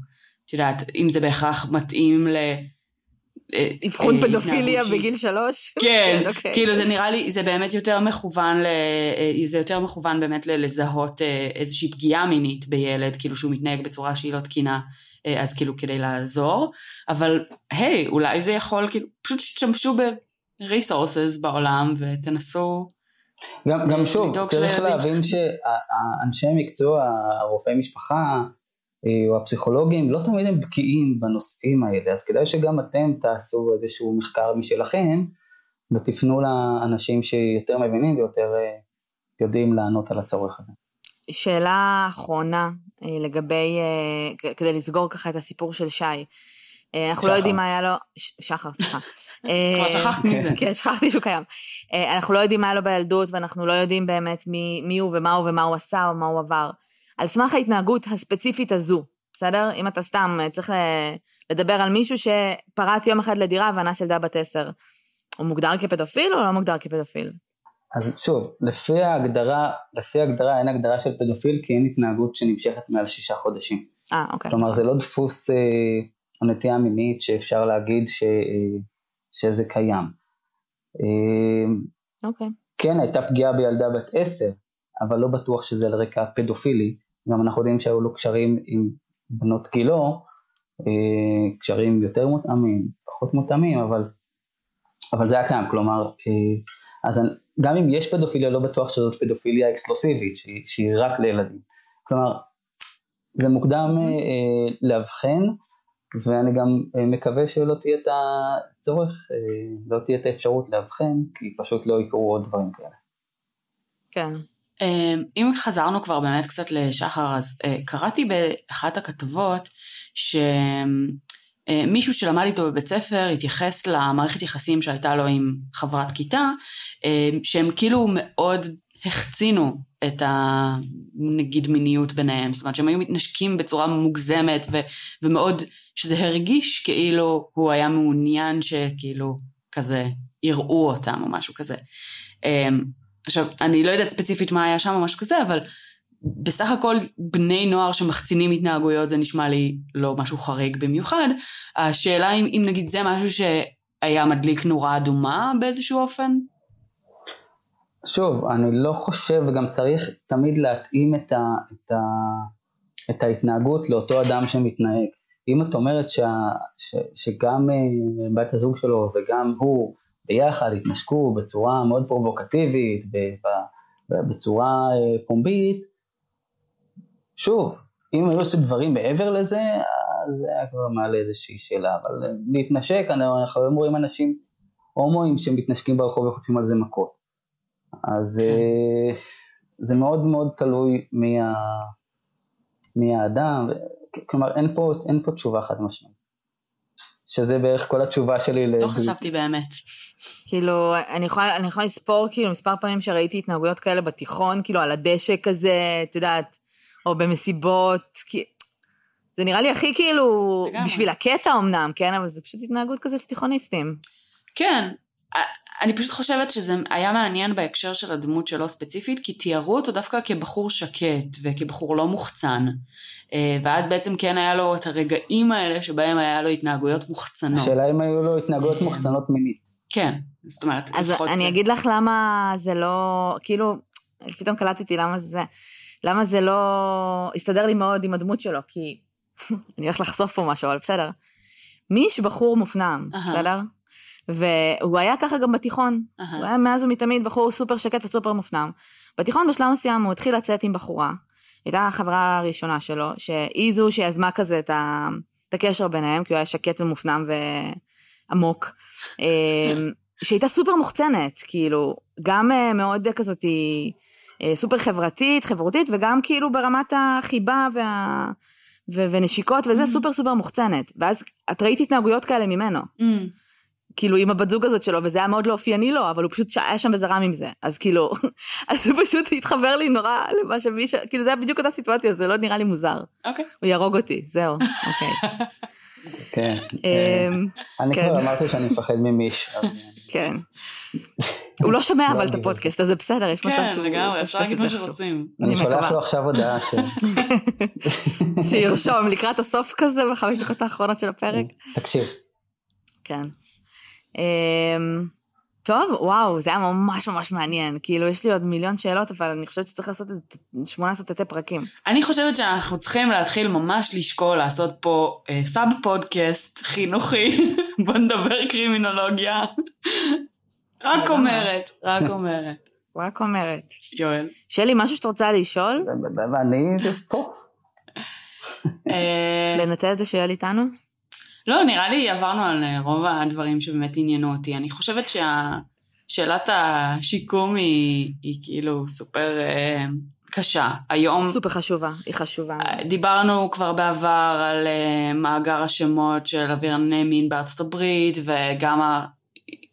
את יודעת, אם זה בהכרח מתאים ל... אה, אבחון פדופיליה בגיל שלוש? כן, כן אוקיי. כאילו זה נראה לי, זה באמת יותר מכוון, אה, זה יותר מכוון באמת ללזהות אה, איזושהי פגיעה מינית בילד, כאילו שהוא מתנהג בצורה שהיא לא תקינה, אז כאילו כדי לעזור, אבל היי, אולי זה יכול, כאילו, פשוט תשתמשו ב-resources בעולם ותנסו... גם, גם שוב, צריך להבין שאנשי מקצוע, הרופאי משפחה, אה, או הפסיכולוגים לא תמיד הם בקיאים בנושאים האלה, אז כדאי שגם אתם תעשו איזשהו מחקר משלכם ותפנו לאנשים שיותר מבינים ויותר אה, יודעים לענות על הצורך הזה. שאלה אחרונה אה, לגבי, כדי לסגור ככה את הסיפור של שי. אנחנו לא יודעים מה היה לו, שחר, סליחה. כבר שכחת מזה. כן, שכחתי שהוא קיים. אנחנו לא יודעים מה היה לו בילדות, ואנחנו לא יודעים באמת מי הוא ומה הוא ומה הוא עשה או מה הוא עבר. על סמך ההתנהגות הספציפית הזו, בסדר? אם אתה סתם צריך לדבר על מישהו שפרץ יום אחד לדירה ואנס ילדה בת עשר, הוא מוגדר כפדופיל או לא מוגדר כפדופיל? אז שוב, לפי ההגדרה, לפי ההגדרה אין הגדרה של פדופיל כי אין התנהגות שנמשכת מעל שישה חודשים. אה, אוקיי. כלומר זה לא דפוס אה, או נטייה מינית שאפשר להגיד ש, אה, שזה קיים. אה, אוקיי. כן, הייתה פגיעה בילדה בת עשר, אבל לא בטוח שזה על רקע פדופילי, גם אנחנו יודעים שהיו לו קשרים עם בנות גילו, אה, קשרים יותר מותאמים, פחות מותאמים, אבל, אבל זה היה קיים, כלומר, אה, אז גם אם יש פדופיליה, לא בטוח שזאת פדופיליה אקסקלוסיבית, שהיא, שהיא רק לילדים. כלומר, זה מוקדם אה, לאבחן, ואני גם מקווה שלא תהיה את הצורך, לא תהיה את האפשרות לאבחן, כי פשוט לא יקרו עוד דברים כאלה. כן. אמ, אם חזרנו כבר באמת קצת לשחר, אז אה, קראתי באחת הכתבות שמישהו אה, שלמד איתו בבית ספר התייחס למערכת יחסים שהייתה לו עם חברת כיתה, אה, שהם כאילו מאוד החצינו את הנגיד מיניות ביניהם, זאת אומרת שהם היו מתנשקים בצורה מוגזמת ו- ומאוד, שזה הרגיש כאילו הוא היה מעוניין שכאילו כזה יראו אותם או משהו כזה. עכשיו, אני לא יודעת ספציפית מה היה שם או משהו כזה, אבל בסך הכל בני נוער שמחצינים התנהגויות זה נשמע לי לא משהו חריג במיוחד. השאלה אם, אם נגיד זה משהו שהיה מדליק נורה אדומה באיזשהו אופן? שוב, אני לא חושב וגם צריך תמיד להתאים את, ה, את, ה, את ההתנהגות לאותו אדם שמתנהג. אם את אומרת שה, ש, שגם אה, בת הזוג שלו וגם הוא ביחד התנשקו בצורה מאוד פרובוקטיבית, בצורה אה, פומבית, שוב, אם היו עושים דברים מעבר לזה, אז זה היה כבר מעלה איזושהי שאלה, אבל אה, להתנשק, אנחנו היום רואים אנשים הומואים שמתנשקים ברחוב וחוטפים על זה מכות. אז כן. אה, זה מאוד מאוד תלוי מי, ה... מי האדם, כלומר אין פה, אין פה תשובה חד משמעית. שזה בערך כל התשובה שלי. לא חשבתי באמת. כאילו, אני יכולה, אני יכולה לספור כאילו מספר פעמים שראיתי התנהגויות כאלה בתיכון, כאילו על הדשא כזה, את יודעת, או במסיבות, כי... זה נראה לי הכי כאילו, בשביל הקטע אמנם, כן? אבל זה פשוט התנהגות כזה של תיכוניסטים. כן, אני פשוט חושבת שזה היה מעניין בהקשר של הדמות שלו ספציפית, כי תיארו אותו דווקא כבחור שקט וכבחור לא מוחצן. אה, ואז בעצם כן היה לו את הרגעים האלה שבהם היה לו התנהגויות מוחצנות. השאלה אם היו לו התנהגויות מוחצנות מינית. כן, זאת אומרת, אז אני זה... אגיד לך למה זה לא, כאילו, פתאום קלטתי למה זה, למה זה לא הסתדר לי מאוד עם הדמות שלו, כי אני הולכת לחשוף פה משהו, אבל בסדר. מיש בחור מופנם, אהה. בסדר? והוא היה ככה גם בתיכון. אהה. הוא היה מאז ומתמיד בחור סופר שקט וסופר מופנם. בתיכון בשלב מסוים הוא התחיל לצאת עם בחורה. הייתה החברה הראשונה שלו, שהיא זו שיזמה כזה את, ה... את הקשר ביניהם, כי הוא היה שקט ומופנם ועמוק. אמ, שהייתה סופר מוחצנת, כאילו, גם אה, מאוד כזאת אה, סופר חברתית, חברותית, וגם כאילו ברמת החיבה וה... ו- ונשיקות וזה סופר סופר מוחצנת. ואז את ראית התנהגויות כאלה ממנו. Mm. כאילו עם הבת זוג הזאת שלו, וזה היה מאוד לא אופייני לו, אבל הוא פשוט היה שם וזרם עם זה. אז כאילו, אז הוא פשוט התחבר לי נורא למה שמישהו, כאילו זה היה בדיוק אותה סיטואציה, זה לא נראה לי מוזר. אוקיי. הוא יהרוג אותי, זהו, אוקיי. כן. אמ, אני כן. כבר אמרתי שאני מפחד ממיש. כן. הוא לא שומע לא אבל את אגיב הפודקאסט, אז זה בסדר, יש מצב כן, שהוא... לגמרי, אפשר להגיד מה. שרוצים. אני שולח. לו עכשיו הודעה ש... שירשום לקראת הסוף כזה, בחמש דקות האחרונות של הפרק. תקשיב, כן. טוב, וואו, זה היה ממש ממש מעניין. כאילו, יש לי עוד מיליון שאלות, אבל אני חושבת שצריך לעשות את 18 תתי פרקים. אני חושבת שאנחנו צריכים להתחיל ממש לשקול לעשות פה אה, סאב פודקאסט חינוכי. בוא נדבר קרימינולוגיה. רק. אומרת, רק אומרת. רק אומרת. יואל. שלי, משהו שאת רוצה לשאול? ואני פה. אה, לנצל את זה שיעל איתנו? לא, נראה לי עברנו על אה, רוב הדברים שבאמת עניינו אותי. אני חושבת ששאלת השיקום היא, היא כאילו סופר אה, קשה. היום סופר חשובה, היא חשובה. דיברנו כבר בעבר על אה, מאגר השמות של עברייני מין בארצות הברית, וגם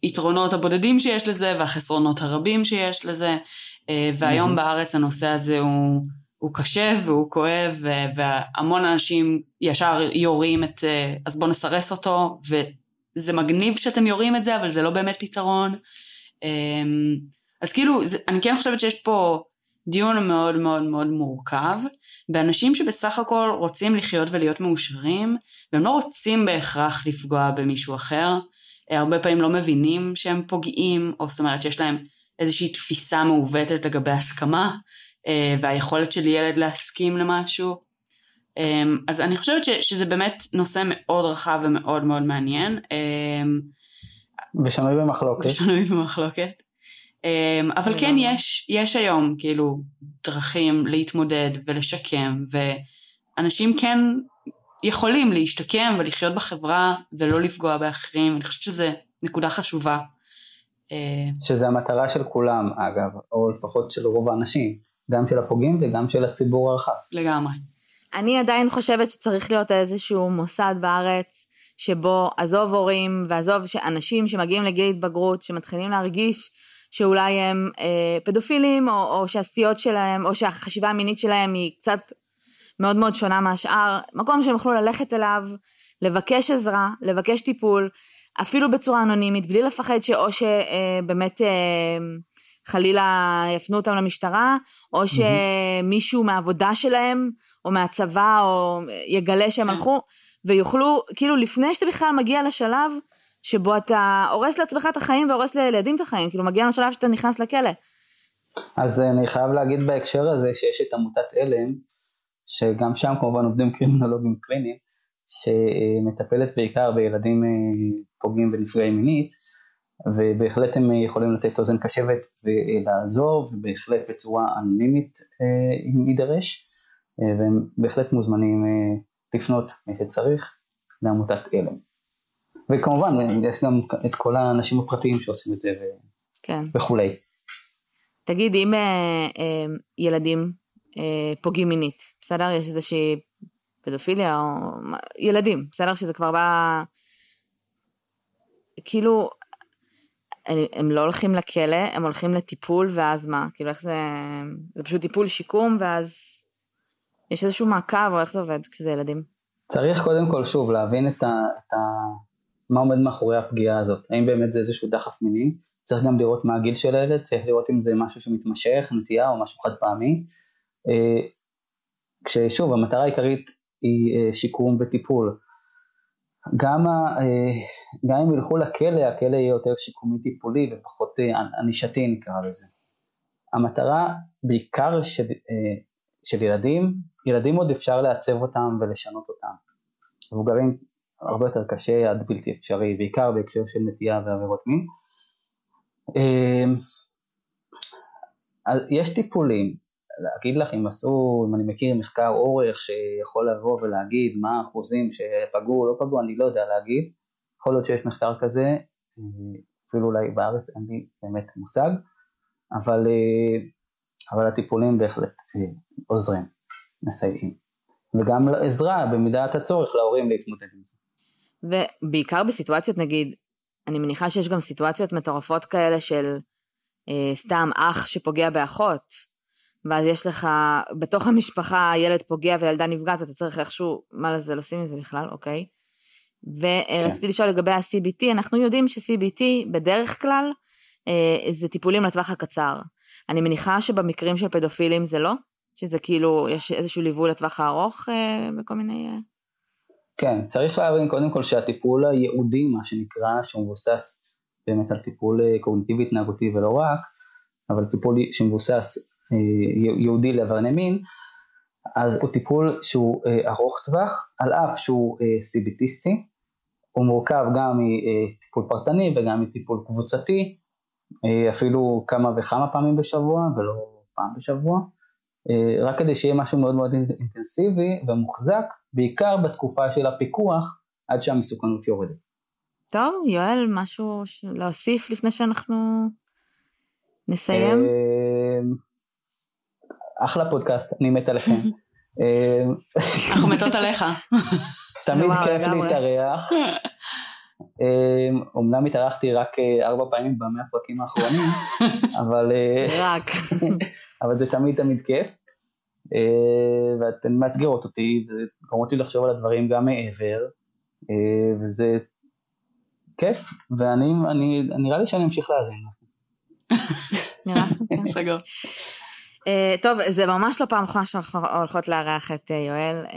היתרונות הבודדים שיש לזה, והחסרונות הרבים שיש לזה, אה, והיום מהמם. בארץ הנושא הזה הוא, הוא קשה והוא כואב, והמון אנשים ישר יורים את, אה, אז בואו נסרס אותו, וזה מגניב שאתם יורים את זה, אבל זה לא באמת פתרון. אה, אז כאילו, אני כן חושבת שיש פה דיון מאוד מאוד מאוד מורכב, באנשים שבסך הכל רוצים לחיות ולהיות מאושרים, והם לא רוצים בהכרח לפגוע במישהו אחר, אה, הרבה פעמים לא מבינים שהם פוגעים, או זאת אומרת שיש להם איזושהי תפיסה מעוותת לגבי הסכמה, והיכולת של ילד להסכים למשהו. אה, אז אני חושבת ש, שזה באמת נושא מאוד רחב ומאוד מאוד מעניין, אה, ושנוי במחלוקת. ושנוי במחלוקת. אבל כן. יש, יש היום כאילו דרכים להתמודד ולשקם, ואנשים כן יכולים להשתקם ולחיות בחברה ולא לפגוע באחרים, אני חושבת שזו נקודה חשובה. אה, שזה המטרה של כולם אגב, או לפחות של רוב האנשים, גם של הפוגעים וגם של הציבור הרחב. לגמרי. אני עדיין חושבת שצריך להיות איזשהו מוסד בארץ, שבו עזוב הורים ועזוב אנשים שמגיעים לגיל התבגרות, שמתחילים להרגיש שאולי הם אה, פדופילים, או, או שהסטיות שלהם, או שהחשיבה המינית שלהם היא קצת מאוד מאוד שונה מהשאר, מקום שהם יוכלו ללכת אליו, לבקש עזרה, לבקש טיפול, אפילו בצורה אנונימית, בלי לפחד שאו שבאמת אה, חלילה יפנו אותם למשטרה, או שמישהו מהעבודה שלהם, או מהצבא, או יגלה שהם כן. הלכו, ויוכלו, כאילו לפני שאתה בכלל מגיע לשלב שבו אתה הורס לעצמך את החיים והורס לילדים את החיים, כאילו מגיע לשלב שאתה נכנס לכלא. אז אני חייב להגיד בהקשר הזה שיש את עמותת עלם, שגם שם כמובן עובדים קרימינולוגים קליניים, שמטפלת בעיקר בילדים אה, פוגעים ונפגעים מינית, ובהחלט הם יכולים לתת אוזן קשבת ולעזור, ובהחלט בצורה אנונימית אה, אם יידרש, אה, והם בהחלט מוזמנים אה, לפנות מי שצריך לעמותת עלם. וכמובן יש גם את כל האנשים הפרטיים שעושים את זה ו- כן. וכולי. תגיד, אם אה, אה, ילדים אה, פוגעים מינית, בסדר? יש איזושהי פדופיליה או... ילדים, בסדר? שזה כבר בא... כאילו, הם, לא הולכים לכלא, הם הולכים לטיפול, ואז מה? כאילו, איך זה... זה פשוט טיפול שיקום, ואז יש איזשהו מעקב, או איך זה עובד כשזה ילדים? צריך קודם כל שוב להבין את ה, את ה, מה עומד מאחורי הפגיעה הזאת, האם באמת זה איזשהו דחף מיני, צריך גם לראות מה הגיל של הילד, צריך לראות אם זה משהו שמתמשך, נטייה או משהו חד פעמי, אה, כששוב המטרה העיקרית היא אה, שיקום וטיפול, גם, ה, אה, גם אם ילכו לכלא, הכלא יהיה יותר שיקומי טיפולי ופחות אה, ענישתי נקרא לזה. המטרה בעיקר של, אה, של ילדים, ילדים עוד אפשר לעצב אותם ולשנות אותם. מבוגרים הרבה יותר קשה עד בלתי אפשרי, בעיקר בהקשר של נטייה ועבירות מין. יש טיפולים, להגיד לך אם עשו, אם אני מכיר מחקר אורך שיכול לבוא ולהגיד מה האחוזים שפגעו או לא פגעו, אני לא יודע להגיד, יכול להיות שיש מחקר כזה, אפילו אולי בארץ אין לי באמת מושג, אבל, אה, אבל הטיפולים בהחלט אה, עוזרים, מסייעים. וגם עזרה במידת הצורך להורים להתמודד עם זה. ובעיקר בסיטואציות נגיד, אני מניחה שיש גם סיטואציות מטורפות כאלה של אה, סתם אח שפוגע באחות, ואז יש לך, בתוך המשפחה ילד פוגע וילדה נפגעת ואתה צריך איכשהו, מה לזה, לא עושים עם זה בכלל, אוקיי? ורציתי כן. לשאול לגבי ה-CBT, אנחנו יודעים ש-CBT בדרך כלל אה, זה טיפולים לטווח הקצר. אני מניחה שבמקרים של פדופילים זה לא? שזה כאילו, יש איזשהו ליווי לטווח הארוך אה, בכל מיני... אה... כן, צריך להבין קודם כל שהטיפול הייעודי, מה שנקרא, שהוא מבוסס באמת על טיפול אה, קוגניטיבי התנהגותי ולא רק, אבל טיפול שמבוסס אה, ייעודי לעברייני מין, אז הוא טיפול שהוא אה, ארוך טווח, על אף שהוא סיביטיסטי, הוא מורכב גם מטיפול פרטני וגם מטיפול קבוצתי, אפילו כמה וכמה פעמים בשבוע ולא פעם בשבוע, רק כדי שיהיה משהו מאוד מאוד אינטנסיבי ומוחזק, בעיקר בתקופה של הפיקוח עד שהמסוכנות יורדת. טוב, יואל, משהו להוסיף לפני שאנחנו נסיים? אחלה פודקאסט, אני מת עליכם. אמ, אנחנו מתות עליך. תמיד כיף להתארח. אומנם אמ, התארחתי רק אה, ארבע פעמים במאה הפרקים האחרונים, אבל... אה, רק. אבל זה תמיד תמיד כיף. אה, ואתן מאתגרות אותי וגורמות לי לחשוב על הדברים גם מעבר, וזה כיף, ואני, אני, נראה לי שאני אמשיך להאזין. נראה. סגור. Uh, טוב, זה ממש לא פעם אחרונה שאנחנו הולכות לארח את uh, יואל. Uh,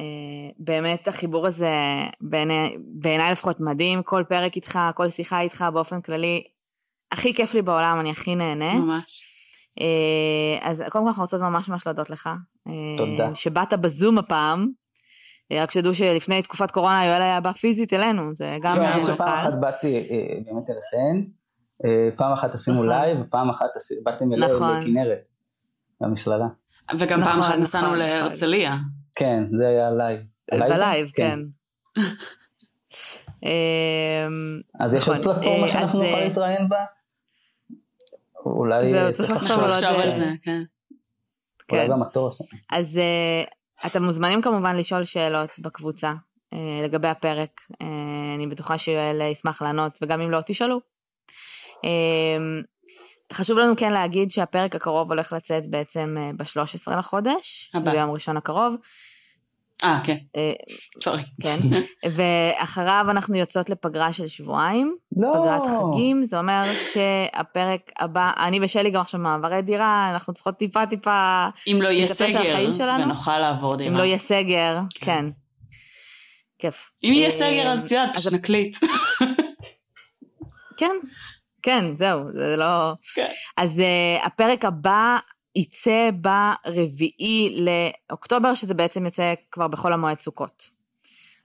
באמת החיבור הזה בעיניי בעיני לפחות מדהים, כל פרק איתך, כל שיחה איתך באופן כללי, הכי כיף לי בעולם, אני הכי נהנית. ממש. אז קודם כל אנחנו רוצות ממש ממש להודות לך. תודה. שבאת בזום הפעם. רק שתדעו שלפני תקופת קורונה יואל היה בא פיזית אלינו, זה גם לא, אני חושב שפעם אחת באתי באמת אליכן, פעם אחת עשינו לייב, ופעם אחת באתם אליי נכון. לכנרת, למכללה. וגם פעם אחת נכון, נסענו נכון, להרצליה. כן, זה היה לייב. בלייב, כן. אמ, אז יש עוד פלטפורמה אה, שאנחנו נוכל להתראיין בה? אולי זהו, צריך לחשוב על זה, כן. אולי כן. במטוס. אז אתם מוזמנים כמובן לשאול שאלות בקבוצה אה, לגבי הפרק. אה, אני בטוחה שיואל ישמח לענות, וגם אם לא, תשאלו. אה, חשוב לנו כן להגיד שהפרק הקרוב הולך לצאת בעצם ב-13 לחודש, שזה ביום ראשון הקרוב. אה, כן. סורי. כן. ואחריו אנחנו יוצאות לפגרה של שבועיים. לא. פגרת חגים, זה אומר שהפרק הבא, אני ושלי גם עכשיו מעברי דירה, אנחנו צריכות טיפה טיפה... אם לא יהיה סגר, ונוכל לעבור דירה. אם לא יהיה סגר, כן. כן. כיף. אם יהיה סגר, אז את יודעת, פשוט נקליט. כן, כן, זהו, זה לא... כן. אז הפרק הבא יצא ברביעי לאוקטובר, שזה בעצם יוצא כבר בחול המועד סוכות.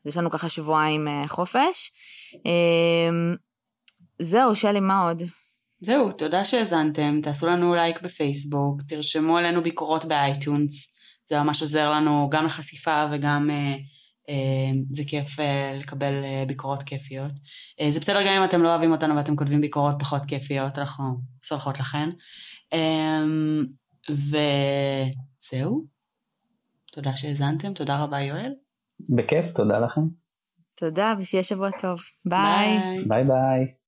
אז יש לנו ככה שבועיים אה, חופש. אמ, זהו, שלי, מה עוד? זהו, תודה שהאזנתם, תעשו לנו לייק בפייסבוק, תרשמו עלינו ביקורות באייטונס, זה ממש עוזר לנו גם לחשיפה וגם אה, זה כיף אה, לקבל אה, ביקורות כיפיות. אה, זה בסדר גם אם אתם לא אוהבים אותנו ואתם כותבים ביקורות פחות כיפיות, אנחנו סולחות לכן. אה, וזהו. תודה שהאזנתם, תודה רבה יואל. בכיף, תודה לכם. תודה, ושיהיה שבוע טוב. ביי. ביי ביי.